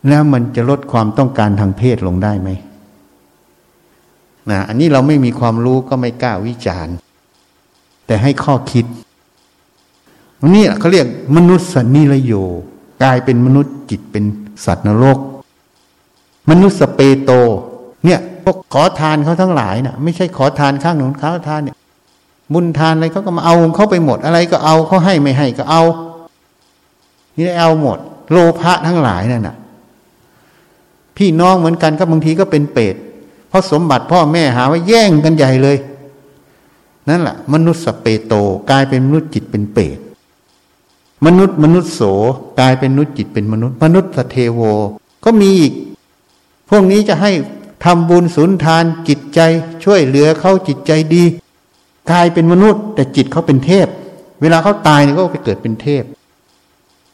แล้วมันจะลดความต้องการทางเพศลงได้ไหมนะอันนี้เราไม่มีความรู้ก็ไม่กล้าวิจารณ์ แต่ให้ข้อคิดนี่เขาเรียกมนุษย์สนิรโย กลายเป็นมนุษย์จิตเป็นสัตว์นรก มนุษย์สเปโต เนี่ยพวกขอทานเขาทั้งหลายนะ่ะ ไม่ใช่ขอทานข้างหนุนข้าทานเนี่ย บุญทานอะไรเขาก็มาเอาเขาไปหมดอะไรก็เอาเขาให้ไม่ให้ก็เอา นี่เอาหมด โลภะทั้งหลายนั่นน่ะ พี่น้องเหมือนกันก็บางทีก็เป็นเปรตเพราะสมบัติพ่อแม่หาว่าแย่งกันใหญ่เลย นั่นแหละมนุษย์สเปโตกลายเป็นมนุษย์จิตเป็นเปรตมนุษย์มนุษย์โสกลายเป็นมนุษย์จิตเป็นมนุษย์ มนุษย์สเทโว ก็มีอีก พวกนี้จะให้ทำบุญสุนทานจิตใจ ช่วยเหลือเขาจิตใจดี กายเป็นมนุษย์ แต่จิตเขาเป็นเทพ เวลาเขาตายเนี่ยก็ไปเกิดเป็นเทพ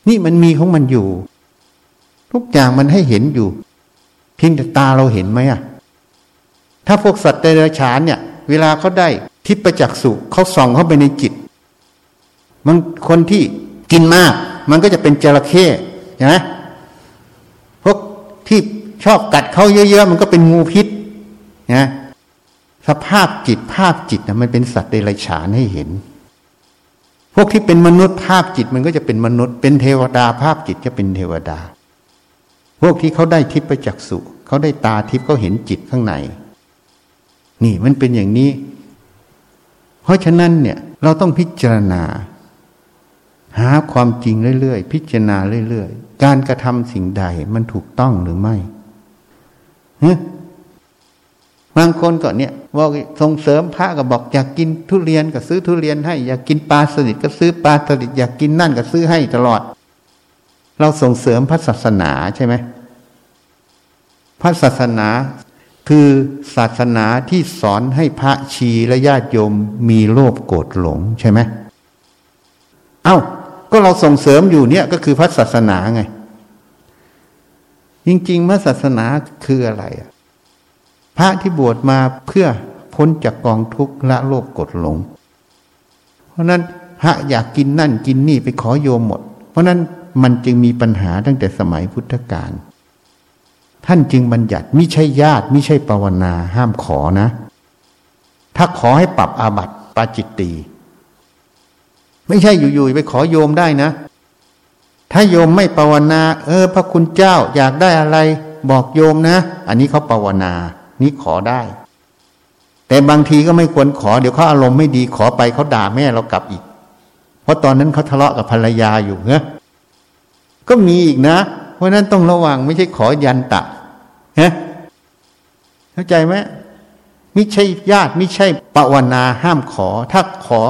นี่มันมีของมันอยู่ ทุกอย่างมันให้เห็นอยู่ เพียงแต่ตาเราเห็นไหมอะถ้าพวกสัตว์เดรัจฉานเนี่ย เวลาเขาได้ทิพจักสุเขาส่องเข้าไปในจิตมันคนที่กินมาก มันก็จะเป็นจระเข้ใช่ไหมพวกที่ชอบกัดเขาเยอะๆ มันก็เป็นงูพิษนะ สภาพจิตภาพจิตนะมันเป็นสัตว์เดรัจฉานให้เห็น พวกที่เป็นมนุษย์ภาพจิตมันก็จะเป็นมนุษย์ เป็นเทวดาภาพจิตจะเป็นเทวดา พวกที่เขาได้ทิพยจักสุเขาได้ตาทิพย์เขาเห็นจิตข้างใน นี่มันเป็นอย่างนี้ เพราะฉะนั้นเนี่ย เราต้องพิจารณา หาความจริงเรื่อยๆ พิจารณาเรื่อยๆ การกระทำสิ่งใดมันถูกต้องหรือไม่ บางคนก็เนี่ยบอกส่งเสริมพระก็บอกอยากกินทุเรียนก็ซื้อทุเรียนให้ อยากกินปลาสลิดก็ซื้อปลาสลิดอยากกินนั่นก็ซื้อให้ตลอด เราส่งเสริมพระศาสนาใช่ไหมพระศาสนาคือศาสนาที่สอนให้พระชีและญาติโยมมีโลภโกรธหลงใช่ไหมเอา้า ก็เราส่งเสริมอยู่เนี่ยก็คือพระศาสนาไง จริงๆ พระศาสนาคืออะไรอะ พระที่บวชมาเพื่อพ้นจากกองทุกข์ละโลภกดหลง เพราะนั้นพระอยากกินนั่นกินนี่ไปขอโยมหมด เพราะนั้นมันจึงมีปัญหาตั้งแต่สมัยพุทธกาลท่านจึงบัญญัติมิใช่ญาติมิใช่ปวนาห้ามขอนะ ถ้าขอให้ปรับอาบัติปาจิตตีไม่ใช่อยู่ๆไปขอโยมได้นะ ถ้าโยมไม่ปวนา เออ พระคุณเจ้าอยากได้อะไร บอกโยมนะ อันนี้เขาปวนา นี้ขอได้ แต่บางทีก็ไม่ควรขอ เดี๋ยวเขาอารมณ์ไม่ดีขอไปเขาด่าแม่เรากลับอีก เพราะตอนนั้นเขาทะเลาะกับภรรยาอยู่เนอะก็มีอีกนะ เพราะนั้นต้องระวังไม่ใช่ขอยันตะฮะเข้าใจไหมไม่ใช่ญาติไม่ใช่ปวนาห้ามขอ ถ้าขอ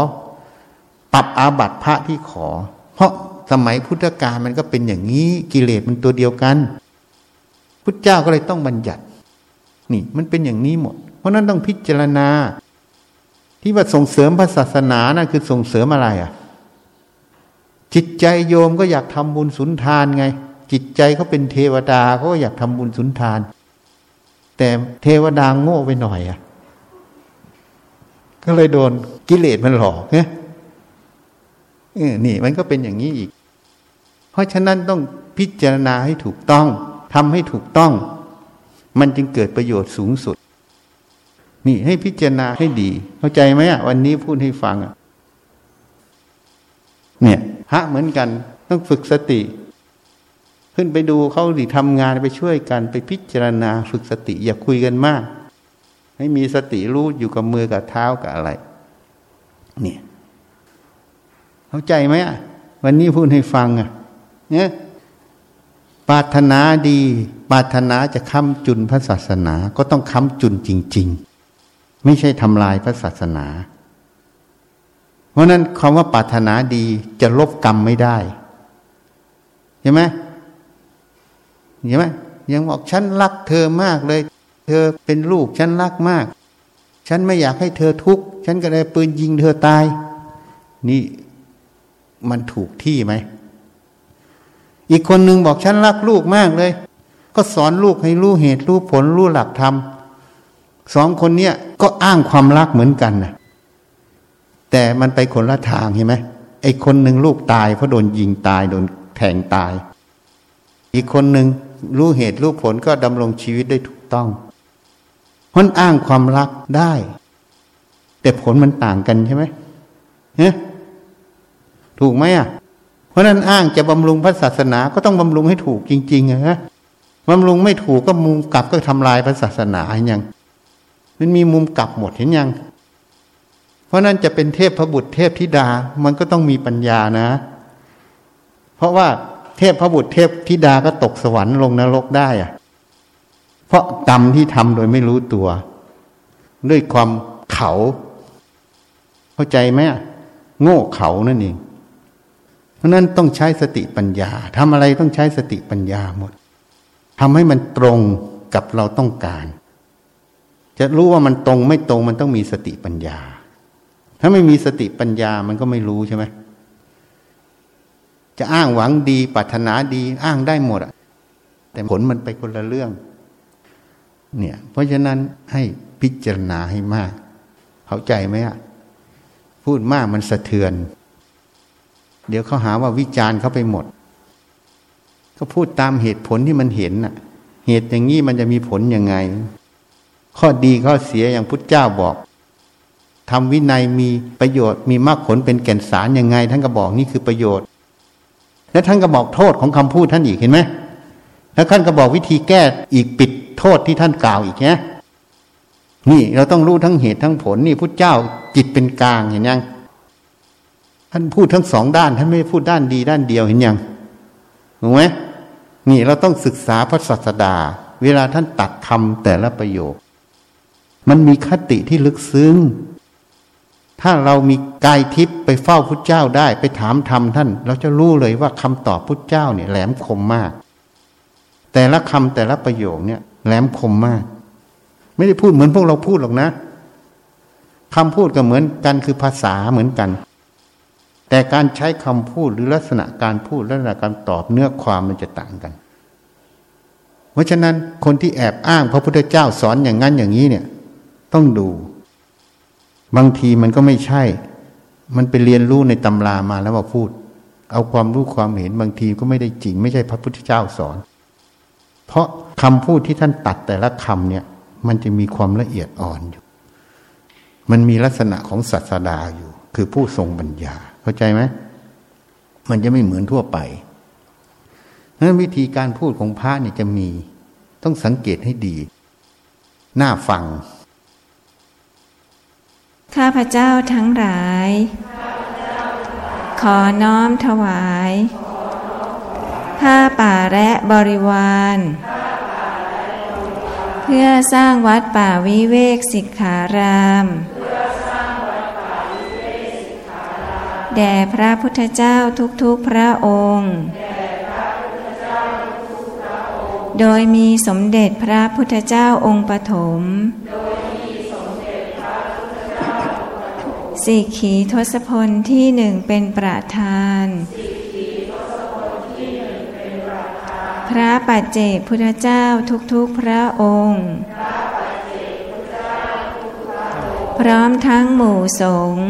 ปรับอาบัติพระที่ขอ เพราะสมัยพุทธกาลมันก็เป็นอย่างนี้กิเลสมันตัวเดียวกัน พุทธเจ้าก็เลยต้องบัญญัติ นี่ มันเป็นอย่างนี้หมด เพราะนั้นต้องพิจารณา ที่ว่าส่งเสริมพระศาสนานะ่ะคือส่งเสริมอะไรอะ่ะ จิตใจโยมก็อยากทำบุญสุนทานไง จิตใจเขาเป็นเทวดาเขาก็อยากทำบุญสุนทาน แต่เทวดาโง่ไปหน่อยอะ่ะ ก็เลยโดนกิเลสมันหลอกเนี่ยนี่มันก็เป็นอย่างนี้อีก เพราะฉะนั้นต้องพิจารณาให้ถูกต้องทำให้ถูกต้อง มันจึงเกิดประโยชน์สูงสุด นี่ให้พิจารณาให้ดี เข้าใจไหมอะวันนี้พูดให้ฟังอะเนี่ยพระเหมือนกันต้องฝึกสติ ขึ้นไปดูเขาดิทำงานไปช่วยกันไปพิจารณาฝึกสติ อย่าคุยกันมาก ให้มีสติรู้อยู่กับมือกับเท้ากับอะไร เนี่ย เข้าใจไหมอะวันนี้พูดให้ฟังอะเนี่ย ปรารถนาดีปรารถนาจะค้ำจุนพระศาสนาก็ต้องค้ำจุนจริง ๆ ไม่ใช่ทำลายพระศาสนา เพราะนั้นคำว่าปรารถนาดีจะลบกรรมไม่ได้เห็นไหมเห็นไหมยังบอกฉันรักเธอมากเลย เธอเป็นลูกฉันรักมาก ฉันไม่อยากให้เธอทุกข์ฉันก็เลยปืนยิงเธอตาย นี่มันถูกที่ไหม อีกคนหนึ่งบอกฉันรักลูกมากเลย ก็สอนลูกให้รู้เหตุรู้ผลรู้หลักธรรมสองคนเนี้ยก็อ้างความรักเหมือนกันนะแต่มันไปคนละทางเห็นไหมไอ้คนหนึ่งลูกตายเพราะโดนยิงตายโดนแทงตาย อีกคนหนึ่งรู้เหตุรู้ผลก็ดำรงชีวิตได้ถูกต้องมันอ้างความรักได้ แต่ผลมันต่างกันใช่ไหมเฮ้ถูกไหมอะ เพราะนั้นอ้างจะบำรุงพระศาสนาก็ต้องบำรุงให้ถูกจริงๆนะบำรุงไม่ถูกก็มุมกลับก็ทำลายพระศาสนาเห็นยังมันมีมุมกลับหมดเห็นยัง เพราะนั้นจะเป็นเทพพระบุตรเทพธิดามันก็ต้องมีปัญญานะ เพราะว่าเทพพระบุตรเทพธิดาก็ตกสวรรค์ลงนรกได้อะเพราะกรรมที่ทำโดยไม่รู้ตัว ด้วยความเขา เข้าใจไหมโง่เขานั่นเอง ราะนั้นต้องใช้สติปัญญาทำอะไรต้องใช้สติปัญญาหมดทำให้มันตรงกับเราต้องการ จะรู้ว่ามันตรงไม่ตรงมันต้องมีสติปัญญา ถ้าไม่มีสติปัญญามันก็ไม่รู้ใช่ไหมจะอ้างหวังดีปรารถนาดีอ้างได้หมดอะแต่ผลมันไปคนละเรื่อง เนี่ย เพราะฉะนั้นให้พิจารณาให้มาก เข้าใจไหมอะพูดมากมันสะเทือน เดี๋ยวเขาหาว่าวิจารณ์เขาไปหมด ก็พูดตามเหตุผลที่มันเห็นน่ะ เหตุอย่างนี้มันจะมีผลยังไง ข้อดีข้อเสียอย่างพุทธเจ้าบอกทำวินัยมีประโยชน์มีมากผลเป็นแก่นสารยังไง ท่านก็บอกนี่คือประโยชน์ แล้วท่านก็บอกโทษของคำพูดท่านอีกเห็นไหมแล้วท่านก็บอกวิธีแก้อีกปิดโทษที่ท่านกล่าวอีกนะนี่เราต้องรู้ทั้งเหตุทั้งผลนี่พุทธเจ้าจิตเป็นกลางเห็นยัง ท่านพูดทั้งสองด้าน ท่านไม่พูดด้านดีด้านเดียวเห็นยังถูกไหมนี่เราต้องศึกษาพระศาสดา เวลาท่านตัดคำแต่ละประโยค มันมีคติที่ลึกซึ้ง ถ้าเรามีกายทิพย์ไปเฝ้าพุทธเจ้าได้ ไปถามธรรมท่าน เราจะรู้เลยว่าคำตอบพุทธเจ้าเนี่ยแหลมคมมาก แต่ละคำแต่ละประโยคเนี่ยแหลมคมมาก ไม่ได้พูดเหมือนพวกเราพูดหรอกนะคำพูดก็เหมือนกันคือภาษาเหมือนกัน แต่การใช้คำพูดหรือลักษณะการพูดลักษณะการตอบเนื้อความมันจะต่างกัน เพราะฉะนั้นคนที่แอบอ้างพระพุทธเจ้าสอนอย่างนั้นอย่างนี้เนี่ยต้องดู บางทีมันก็ไม่ใช่ มันไปเรียนรู้ในตำรามาแล้วมาพูด เอาความรู้ความเห็นบางทีก็ไม่ได้จริง ไม่ใช่พระพุทธเจ้าสอน เพราะคำพูดที่ท่านตัดแต่ละคำเนี่ยมันจะมีความละเอียดอ่อนอยู่ มันมีลักษณะของศาสดาอยู่ คือผู้ทรงปัญญา เข้าใจไหมมันจะไม่เหมือนทั่วไปนั้นวิธีการพูดของพระเนี่ยจะมี ต้องสังเกตให้ดี น่าฟัง ข้าพเจ้าทั้งหลาย ขอน้อมถวาย ผ้าป่าและบริวาร เพื่อสร้างวัดป่าวิเวกสิกขาราม แด่พระพุทธเจ้าทุกๆพระองค์ โดยมีสมเด็จพระพุทธเจ้าองค์ปฐมสิกขีทศพลที่หนึ่งเป็นประธาน พระปัจเจกพุทธเจ้าทุกๆพระองค์ พร้อมทั้งหมู่สงฆ์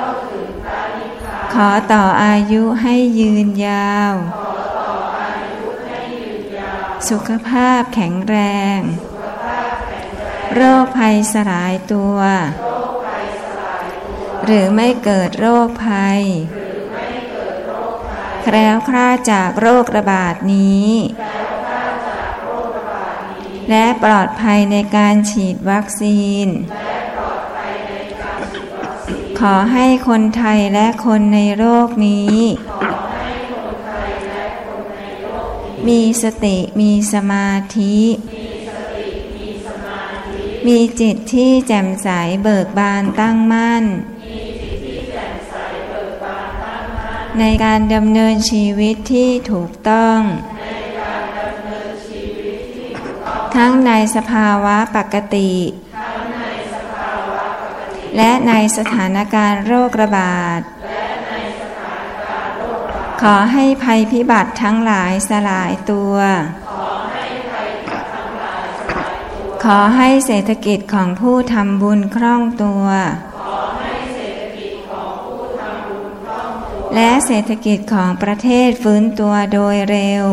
ขอต่ออายุให้ยืนยาว สุขภาพแข็งแรง โรคภัยสลายตัว หรือไม่เกิดโรคภัย แคล้วคลาดจากโรคระบาดนี้ และปลอดภัยในการฉีดวัคซีน ขอให้คนไทยและคนในโลกนี้ มีสติมีสมาธิ มีจิตที่แจ่มใสเบิกบานตั้งมั่น ในการดำเนินชีวิตที่ถูกต้อง ทั้งในสภาวะปกติ และในสถานการณ์โรคระบาด ขอให้ภัยพิบัติทั้งหลายสลายตัว ขอให้เศรษฐกิจของผู้ทำบุญคล่องตัว และเศรษฐกิจของประเทศฟื้นตัวโดยเร็ว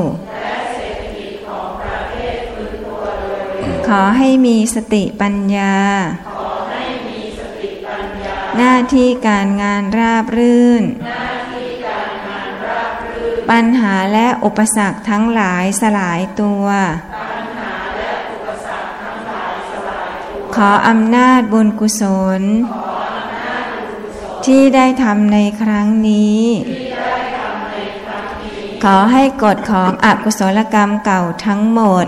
ขอให้มีสติปัญญา หน้าที่การงานราบรื่น ปัญหาและอุปสรรคทั้งหลายสลายตัว ขออำนาจบุญกุศล ที่ได้ทำในครั้งนี้ ขอให้กฎของอกุศลกรรมเก่าทั้งหมด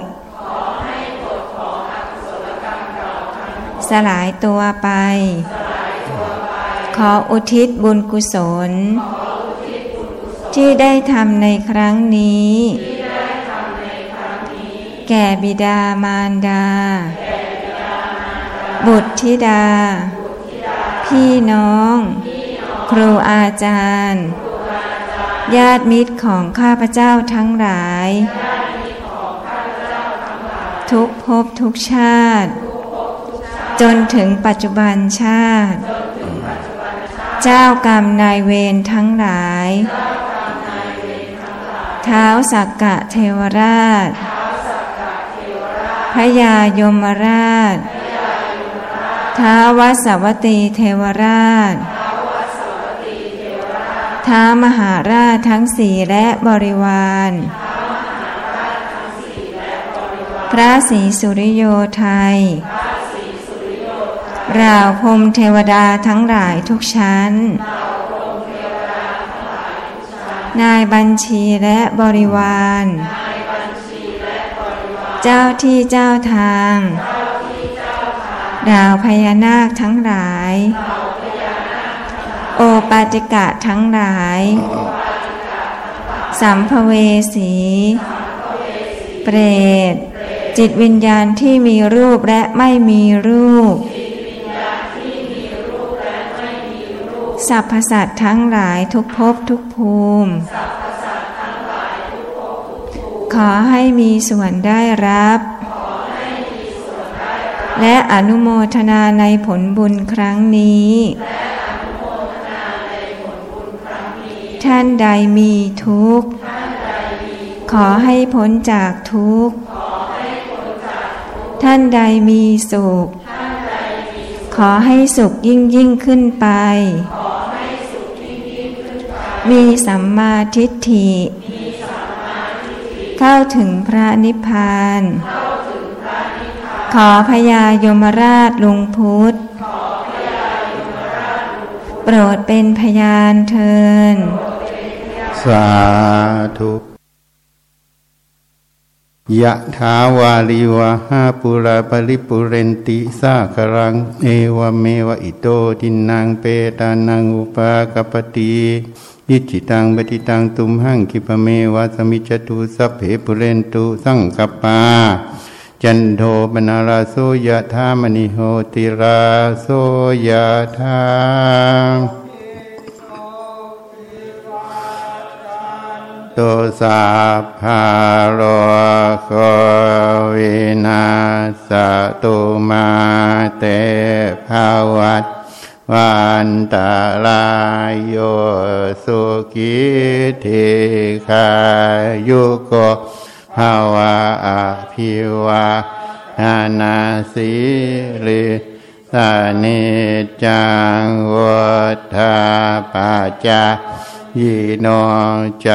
สลายตัวไป ขออุทิศบุญกุศล ที่ได้ทำในครั้งนี้ แก่บิดามารดา บุตรธิดา พี่น้อง ครูอาจารย์ ญาติมิตรของข้าพเจ้าทั้งหลาย ทุกภพทุกชาติ จนถึงปัจจุบันชาติ เจ้ากรรมนายเวรทั้งหลาย เท้าสักกะเทวราชพระยายมราช ท้าวสวัตีเทวราช ท้ามหาราชทั้งสี่และบริวารพระศรีสุริโยไทย ราวพรมเทวดาทั้งหลายทุกชั้น นายบัญชีและบริวาร เจ้าที่เจ้าทางดาวพญานาคทั้งหลาย โอปาจิกะทั้งหลาย สัมภเวสี เปรต จิตวิญญาณที่มีรูปและไม่มีรูป สรรพสัตว์ทั้งหลายทุกภพทุกภูมิ ขอให้มีส่วนได้รับ และอนุโมทนาในผลบุญครั้งนี้ ท่านใดมีทุกข์ ขอให้พ้นจากทุกข์ ท่านใดมีสุขขอให้สุขยิ่งยิ่งขึ้นไป มีสัมมาทิฏฐิ เข้าถึงพระนิพพาน ขอพญายมราชลุงพุทธ โปรดเป็นพยานเทิน สาธุยะถาวาลิวะหาปุราปริปุเรนติสาครัง เอวเมวะอิโตทินังเปตานังอุปากปติ ยิจิตังปฏิตังตุมหังคิปเมวะสมิจตุสัพเพปุเรนตุสังกปา จันโทปนาราโสยะธามณิโหติราโสยะธาตุสาภาโรโควินาสตุมาเตภาวัต วันตาลายโยสุกิธิขายุโกภาวะอภิวานานาสีริสานิจังวัฏาปัจจายิโนจ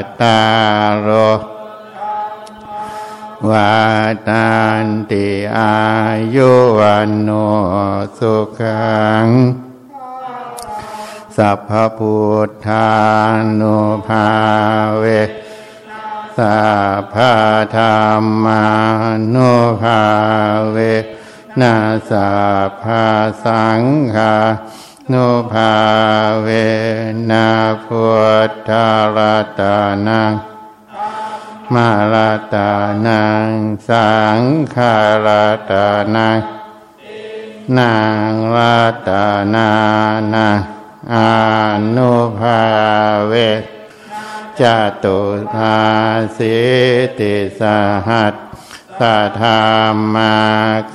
ตตารโร วาตันติอายุวันโนสุขัง สัพพพุทธานุภาเวสัพพธรรมานุภาเวนาสัพพสังฆานุภาเวนะพุทธรัตนัง มาลาตานังสังขารัตานังนางรัตนานาอานุภาเวจตุภาสิติสหัสสัทธามา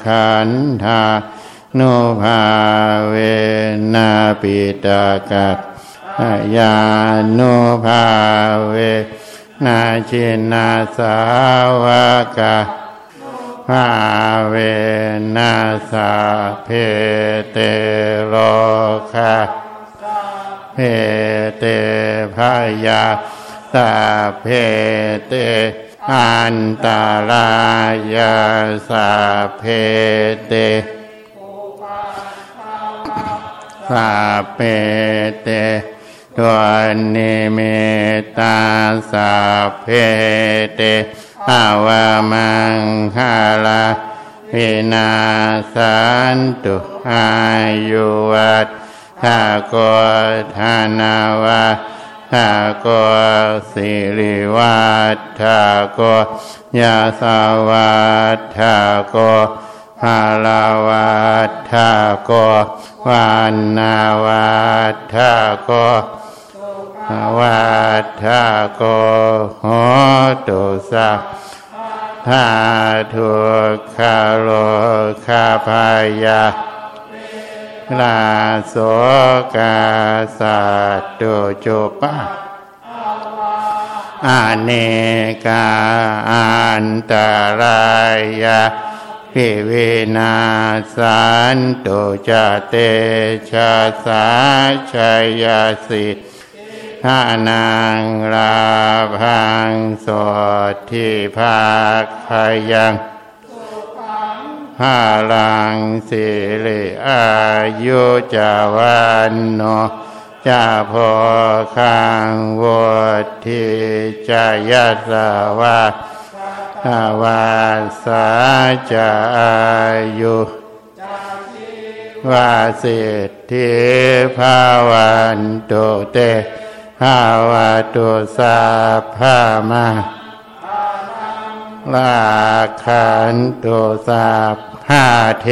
ขันธานุภาเวนาปิตากัตยานุภาเว นาชินาสาวกาภาเวนัสาเพเตโลคาเพเตพยาสาเพเตอันตารายาสาเพเตสาเพเต ตัวนิเมตาสาเพเตอาวามังคาลาวินาสันตุอายุวัตถาโกธานาวาถาโกสิริวัตถาโกยาสาวัตถาโกภาลาวัตถาโกวานนาวัตถาก วัฏฐาโกโหตุสัพพาทุกขาโลคาพายาลาโสกาสัตตุจุปะอเนกาอันตรายาพิวินาสันตุจเตชะสาชัยสิท พระนางราพังสดที่ภาคพยังพาลังสิริอายุจาวันโนจาพอขังวดที่จะยัสวาอาวาสาจะอายุวาสิทธิภาวันโตเต ภาวะตุสาภามาลาขันตุสาภาเท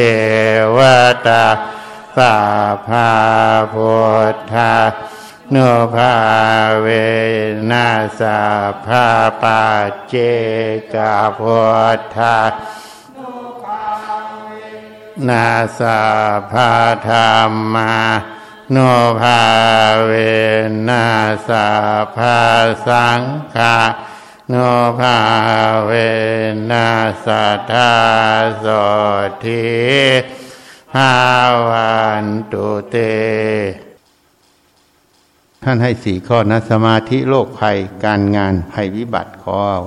วตาสาภาพุทธานุภาเวนัสาภาปาเจกาพุทธานาสาภาธรรมา โนภาเวนัสาภาสังฆาโนภาเวนัสัทธาโสทิภาวันตุเต ท่านให้สี่ข้อนะสมาธิโลกภัยการงานภัยวิบัติขอเอา